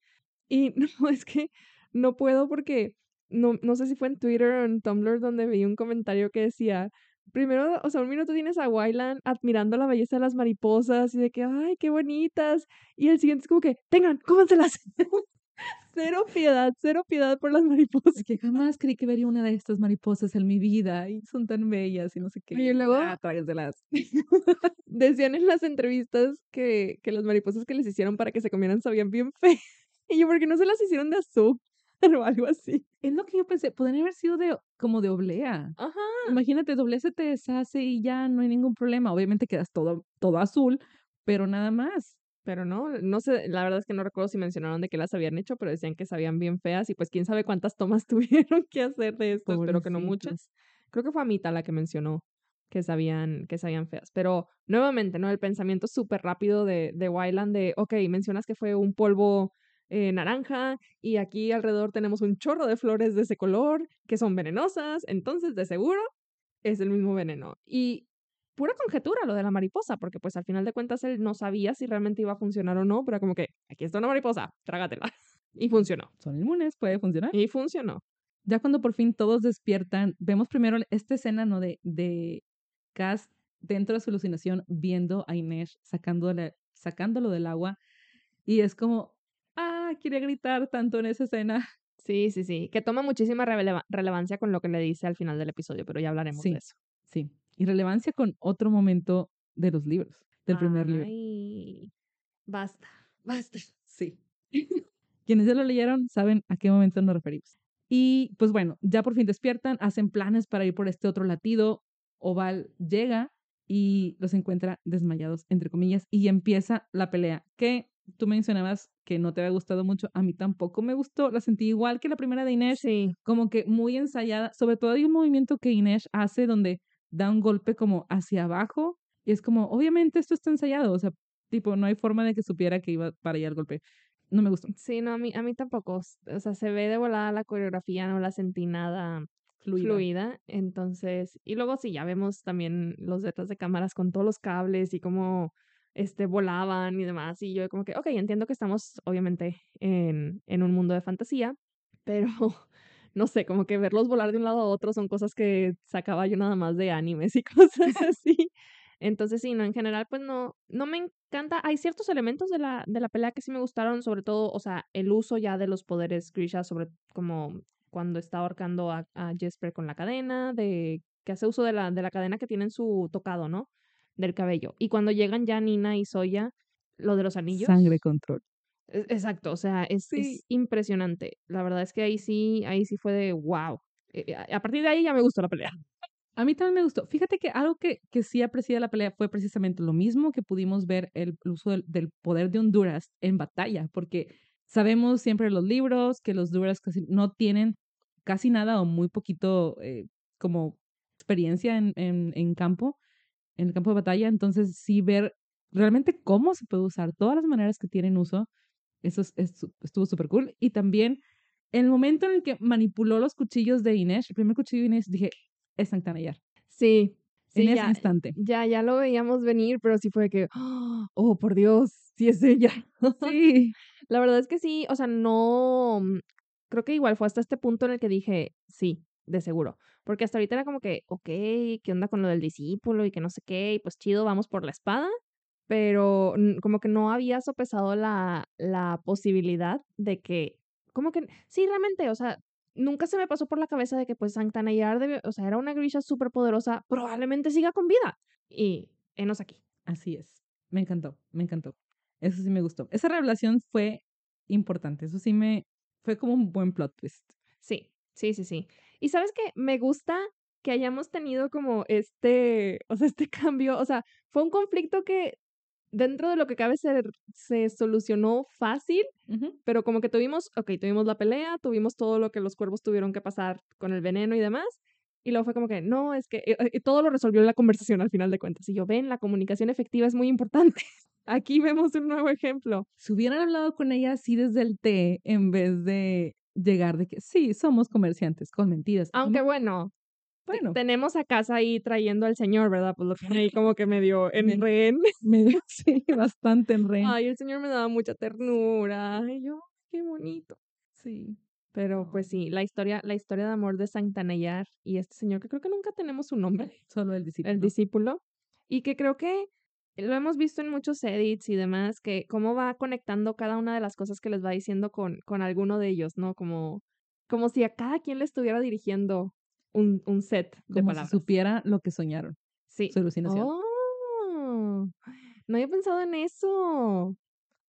Y no, es que no puedo porque no, no sé si fue en Twitter o en Tumblr donde vi un comentario que decía, primero, o sea, un minuto tienes a Wyland admirando la belleza de las mariposas y de que, ay, qué bonitas. Y el siguiente es como que, tengan, cómanselas. Cero piedad, cero piedad por las mariposas. Que jamás creí que vería una de estas mariposas en mi vida y son tan bellas y no sé qué. Y luego Ah, tráguenselas. decían en las entrevistas que, que las mariposas que les hicieron para que se comieran sabían bien fe. Y yo, ¿por qué no se las hicieron de azúcar o algo así? Es lo que yo pensé, podrían haber sido de como de oblea. Ajá. Imagínate, doblea se te deshace y ya no hay ningún problema. Obviamente quedas todo, todo azul, pero nada más. Pero no, no sé, la verdad es que no recuerdo si mencionaron de que las habían hecho, pero decían que sabían bien feas y pues quién sabe cuántas tomas tuvieron que hacer de esto, espero que no muchas. Creo que fue Amita la que mencionó que sabían, que sabían feas. Pero nuevamente, ¿no? El pensamiento súper rápido de, de Wyland de, ok, mencionas que fue un polvo eh, naranja y aquí alrededor tenemos un chorro de flores de ese color que son venenosas, entonces de seguro es el mismo veneno. Y pura conjetura lo de la mariposa, porque pues al final de cuentas él no sabía si realmente iba a funcionar o no, pero como que aquí está una mariposa, trágatela. Y funcionó. Son inmunes, puede funcionar. Y funcionó. Ya cuando por fin todos despiertan, vemos primero esta escena, ¿no? De, de Cass dentro de su alucinación viendo a Inés sacándole, sacándolo del agua y es como, ah, quería gritar tanto en esa escena. Sí, sí, sí. Que toma muchísima releva- relevancia con lo que le dice al final del episodio, pero ya hablaremos Sí. de eso. Sí. Y relevancia con otro momento de los libros, del primer libro. Basta, basta. Sí. Quienes ya lo leyeron saben a qué momento nos referimos. Y pues bueno, ya por fin despiertan, hacen planes para ir por este otro latido. Oval llega y los encuentra desmayados, entre comillas, y empieza la pelea, que tú mencionabas que no te había gustado mucho, a mí tampoco me gustó, la sentí igual que la primera de Inés, Sí, como que muy ensayada, sobre todo hay un movimiento que Inés hace donde da un golpe como hacia abajo y es como, obviamente esto está ensayado, o sea, tipo, no hay forma de que supiera que iba para allá el golpe. No me gustó. sí, no, a mí, a mí tampoco. O sea, se ve de volada la coreografía, no la sentí nada Fluida. fluida. Entonces, y luego sí, ya vemos también los detrás de cámaras con todos los cables y cómo este, volaban y demás. Y yo como que, ok, entiendo que estamos obviamente en, en un mundo de fantasía, pero no sé, como que verlos volar de un lado a otro son cosas que sacaba yo nada más de animes y cosas así. Entonces, sí, no, en general, pues no, no me encanta. Hay ciertos elementos de la, de la pelea que sí me gustaron, sobre todo, o sea, el uso ya de los poderes Grisha, sobre como cuando está ahorcando a, a Jesper con la cadena, de que hace uso de la, de la cadena que tiene en su tocado, ¿no? Del cabello. Y cuando llegan ya Nina y Soya, lo de los anillos. Sangre control. Es- Exacto, o sea, es, Sí. es impresionante. La verdad es que ahí sí, ahí sí fue de wow. Eh, a a partir de ahí ya me gustó la pelea. A mí también me gustó. Fíjate que algo que, que sí aprecié de la pelea fue precisamente lo mismo que pudimos ver el, uso del, del poder de Honduras en batalla, porque sabemos siempre en los libros que los Duras casi no tienen casi nada o muy poquito eh, como experiencia en, en, en campo, en el campo de batalla. Entonces, sí ver realmente cómo se puede usar, todas las maneras que tienen uso, eso es- es- estuvo súper cool. Y también el momento en el que manipuló los cuchillos de Inés, el primer cuchillo de Inés, dije, es Santanayar. Sí, sí, en ese ya, instante. ya, ya lo veíamos venir, pero sí fue que, oh, por Dios, sí es ella. Sí. La verdad es que sí, o sea, no, mm, creo que igual fue hasta este punto en el que dije, sí, de seguro. Porque hasta ahorita era como que, ok, ¿qué onda con lo del discípulo y que no sé qué? Y pues chido, vamos por la espada. Pero como que no había sopesado la, la posibilidad de que, como que, sí, realmente, o sea, nunca se me pasó por la cabeza de que pues Santanayar, debe- o sea, era una Grisha súper poderosa, probablemente siga con vida. Y enos aquí. Así es. Me encantó, me encantó. Eso sí me gustó. Esa revelación fue importante. Eso sí me fue como un buen plot twist. Sí, sí, sí, sí. Y sabes que me gusta que hayamos tenido como este, o sea, este cambio, o sea, fue un conflicto que dentro de lo que cabe se, se solucionó fácil, pero como que tuvimos, ok, tuvimos la pelea, tuvimos todo lo que los cuervos tuvieron que pasar con el veneno y demás, y luego fue como que, no, es que eh, todo lo resolvió la conversación al final de cuentas. Y yo, ven, la comunicación efectiva es muy importante. Aquí vemos un nuevo ejemplo. Si hubieran hablado con ella así desde el té, en vez de llegar de que sí, somos comerciantes con mentiras. Aunque No, bueno, bueno, tenemos a casa ahí trayendo al señor, ¿verdad? Pues lo tiene ahí como que medio en Me- rehén. me, sí, bastante en re. Ay, el señor me daba mucha ternura. Y yo, qué bonito. Sí. Pero pues sí, la historia, la historia de amor de Santanayar y este señor, que creo que nunca tenemos su nombre, Solo el discípulo. el discípulo, y que creo que lo hemos visto en muchos edits y demás, que cómo va conectando cada una de las cosas que les va diciendo con, con alguno de ellos, ¿no? Como, como si a cada quien le estuviera dirigiendo un, un set de Como palabras. si supiera lo que soñaron. Sí. Su alucinación. Oh, no había pensado en eso.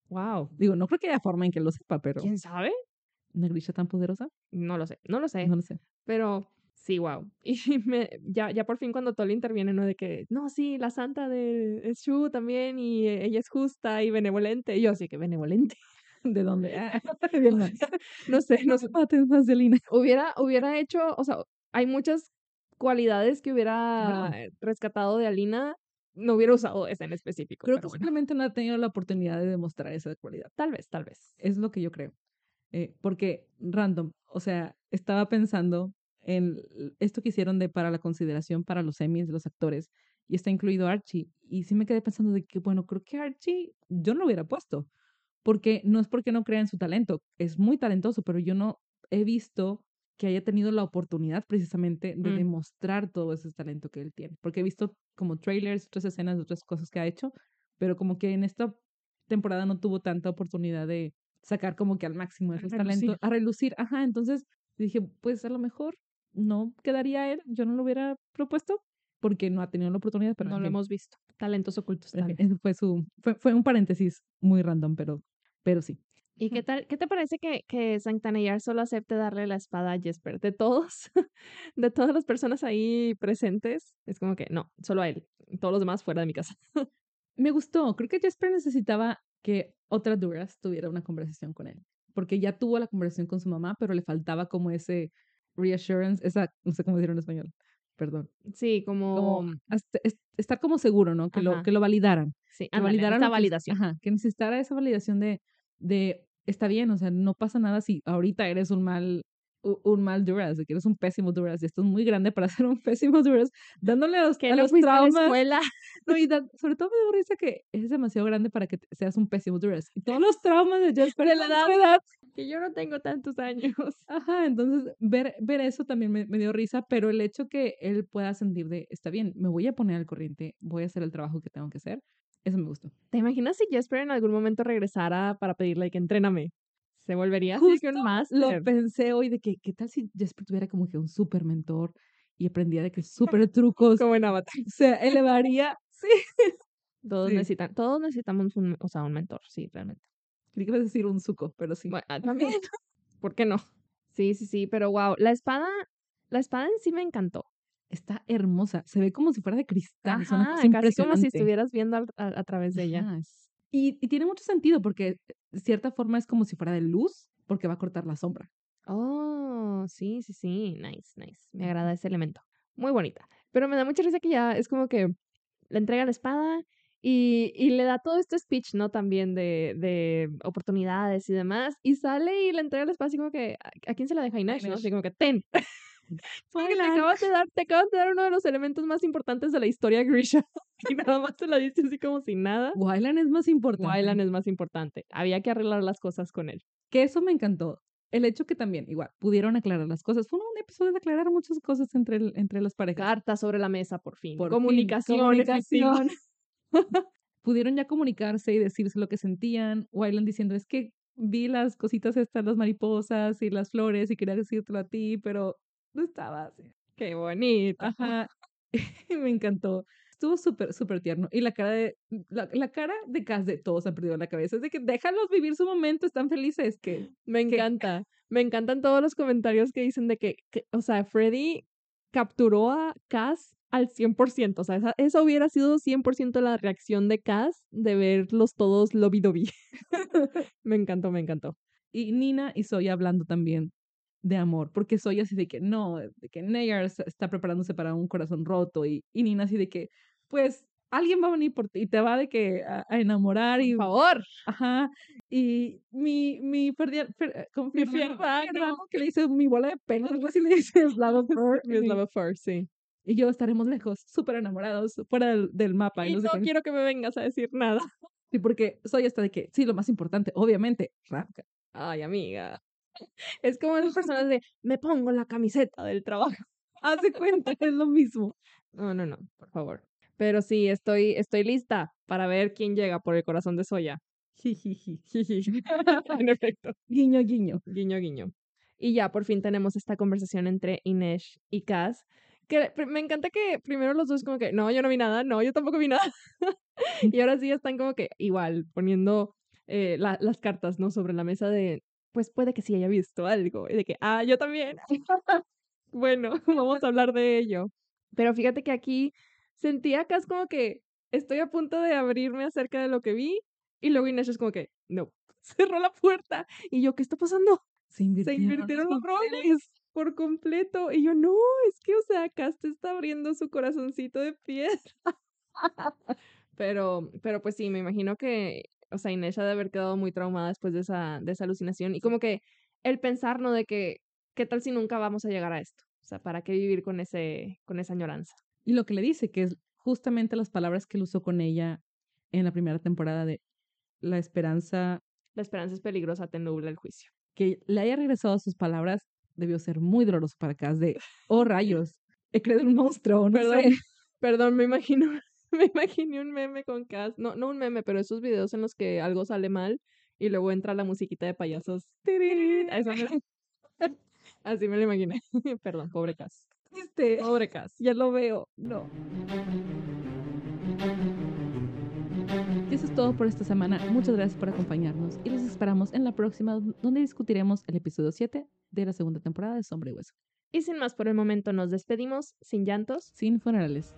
Wow. Digo, no creo que haya forma en que lo sepa, pero ¿Quién sabe? ¿una Grisha tan poderosa? No lo sé, no lo sé. No lo sé. Pero sí, wow. Y me, ya, ya por fin cuando Tolly interviene, ¿no? De que, no, sí, la santa de Shu también y eh, ella es justa y benevolente. Y yo así que benevolente. ¿De dónde? Ah. No sé, no sé. mates. Hubiera, hubiera hecho, o sea, hay muchas cualidades que hubiera rescatado de Alina. No hubiera usado esa en específico. Creo que bueno, simplemente no ha tenido la oportunidad de demostrar esa cualidad. tal vez, tal vez. Es lo que yo creo. Eh, porque random, o sea, estaba pensando en esto que hicieron de para la consideración para los Emmys de los actores y está incluido Archie. Y sí me quedé pensando de que, bueno, creo que Archie yo no lo hubiera puesto. Porque no es porque no crea en su talento, es muy talentoso, pero yo no he visto que haya tenido la oportunidad precisamente de Mm. demostrar todo ese talento que él tiene. Porque he visto como trailers, otras escenas, otras cosas que ha hecho, pero como que en esta temporada no tuvo tanta oportunidad de sacar como que al máximo esos talentos, a relucir. Ajá, entonces dije, pues a lo mejor no quedaría él, yo no lo hubiera propuesto porque no ha tenido la oportunidad, pero no lo fin, hemos visto. Talentos ocultos. ese fue su fue, fue un paréntesis muy random, pero pero sí. ¿Y qué tal? ¿Qué te parece que, que Santanellar solo acepte darle la espada a Jesper? De todos, de todas las personas ahí presentes, es como que no, solo a él. Todos los demás fuera de mi casa. Me gustó, creo que Jesper necesitaba que otra Duras tuviera una conversación con él, porque ya tuvo la conversación con su mamá, pero le faltaba como ese reassurance, esa, no sé cómo decirlo en español, perdón, Sí, como, como estar como seguro, ¿no? Que lo, que lo validaran. sí, que ándale, validaran esa que- validación. ajá, que necesitara esa validación de, de, está bien, o sea, no pasa nada si ahorita eres un mal, un mal Duras, de que eres un pésimo Duras, y esto es muy grande para ser un pésimo Duras, dándole a los, Que a no los fuiste a la traumas. escuela. No, y da- sobre todo me da risa que es demasiado grande para que seas un pésimo Duras. Y todos los traumas de Jasper en la la edad. edad. Que yo no tengo tantos años. Ajá, entonces ver, ver eso también me, me dio risa, pero el hecho que él pueda sentir de, está bien, me voy a poner al corriente, voy a hacer el trabajo que tengo que hacer, eso me gustó. ¿Te imaginas si Jesper en algún momento regresara para pedirle que entréname? Se volvería así que un Justo máster. Lo pensé hoy de que, ¿qué tal si Jasper tuviera como que un super mentor y aprendía de que súper trucos Como en Avatar. se elevaría? Sí. Todos Sí. necesitan, todos necesitamos un, o sea, un mentor, sí, realmente. Creí que ibas a decir un suco, pero sí. Bueno, ah, también. ¿Por qué no? Sí, sí, sí, pero wow, la espada, la espada en sí me encantó. Está hermosa, se ve como si fuera de cristal, es una cosa casi como si estuvieras viendo a, a través de ella. Ajá, Y, y tiene mucho sentido porque de cierta forma es como si fuera de luz porque va a cortar la sombra. Oh, sí, sí, sí, nice, nice. Me agrada ese elemento. Muy bonita. Pero me da mucha risa que ya es como que le entrega la espada y, y le da todo este speech, ¿no? También de, de oportunidades y demás. Y sale y le entrega la espada así como que, ¿a, quién se la deja? Inés, ¿no? Así como que, ten. Porque te acabas de dar, te acabas de dar uno de los elementos más importantes de la historia Grisha. Y nada más te la diste así como si nada. Wylan es más importante. Wylan es más importante. Había que arreglar las cosas con él. Que eso me encantó. El hecho que también, igual, pudieron aclarar las cosas. Fue un episodio de aclarar muchas cosas entre, el- entre las parejas. Carta sobre la mesa, por fin. Por fin, comunicación, efectiva. comunicación. Pudieron ya comunicarse y decirse lo que sentían. Wylan diciendo, es que vi las cositas estas, las mariposas y las flores y quería decírtelo a ti, pero no estaba así. Qué bonito. Ajá. me encantó. Estuvo súper, súper tierno. Y la cara de, la, la cara de Cass de todos han perdido la cabeza. Es de que déjalos vivir su momento, están felices. Que Me encanta. Me encantan todos los comentarios que dicen de que, que, o sea, Freddy capturó a Cass al 100%. O sea, esa, esa hubiera sido 100% la reacción de Cass de verlos todos lobby-dobby. me encantó, me encantó. Y Nina y Soya hablando también de amor, porque Soya así de que no, de que Nayar está preparándose para un corazón roto y, y Nina así de que, pues, alguien va a venir por ti y te va de que a, a enamorar y, Por favor. ajá, y mi, mi, Ferdia- Fer- eh, ¿cómo Mi. Fierrano, que le dice mi bola de pelo, algo así le dice Slava Fur, Miss y- Love Fur, sí. y yo estaremos lejos, súper enamorados, fuera del, del mapa. Y Y no sé no qué. quiero que me vengas a decir nada. Sí, porque Soya está de que, sí, lo más importante, obviamente, Rapka. Ay, amiga. Es como esas personas de, me pongo la camiseta del trabajo. Hace cuenta, es lo mismo. No, no, no, por favor. Pero sí, estoy, estoy lista para ver quién llega por el corazón de Soya. En efecto. Guiño, guiño. Guiño, guiño. Y ya por fin tenemos esta conversación entre Inés y Cass. Que me encanta que primero los dos como que, no, yo no vi nada, no, yo tampoco vi nada. y ahora sí están como que igual poniendo eh, la- las cartas, ¿no? Sobre la mesa de, pues puede que sí haya visto algo. Y de que, ah, yo también. bueno, vamos a hablar de ello. Pero fíjate que aquí sentí a Cass como que estoy a punto de abrirme acerca de lo que vi. Y luego Inés es como que, no, cerró la puerta. Y yo, ¿qué está pasando? Se Se invirtieron, invirtieron los roles por completo. Y yo, no, es que, o sea, Cass te está abriendo su corazoncito de piedra. pero, pero pues sí, me imagino que, o sea, Inés ha de haber quedado muy traumada después de esa, de esa alucinación. Y como que el pensar, ¿no? De que, ¿qué tal si nunca vamos a llegar a esto? O sea, ¿para qué vivir con ese, con esa añoranza? Y lo que le dice, que es justamente las palabras que él usó con ella en la primera temporada de la esperanza, La esperanza es peligrosa, te nubla el juicio. que le haya regresado a sus palabras, debió ser muy doloroso para Cass de, oh rayos, he creado un monstruo, no Perdón, sé. perdón, me imagino, me imaginé un meme con Cass. No, no un meme, pero esos videos en los que algo sale mal y luego entra la musiquita de payasos. Me- Así me lo imaginé. Perdón, pobre Cass. Pobre Cass. Ya lo veo. No. Y eso es todo por esta semana. Muchas gracias por acompañarnos y los esperamos en la próxima donde discutiremos el episodio 7 de la segunda temporada de Sombra y Hueso. Y sin más por el momento, nos despedimos sin llantos. Sin funerales.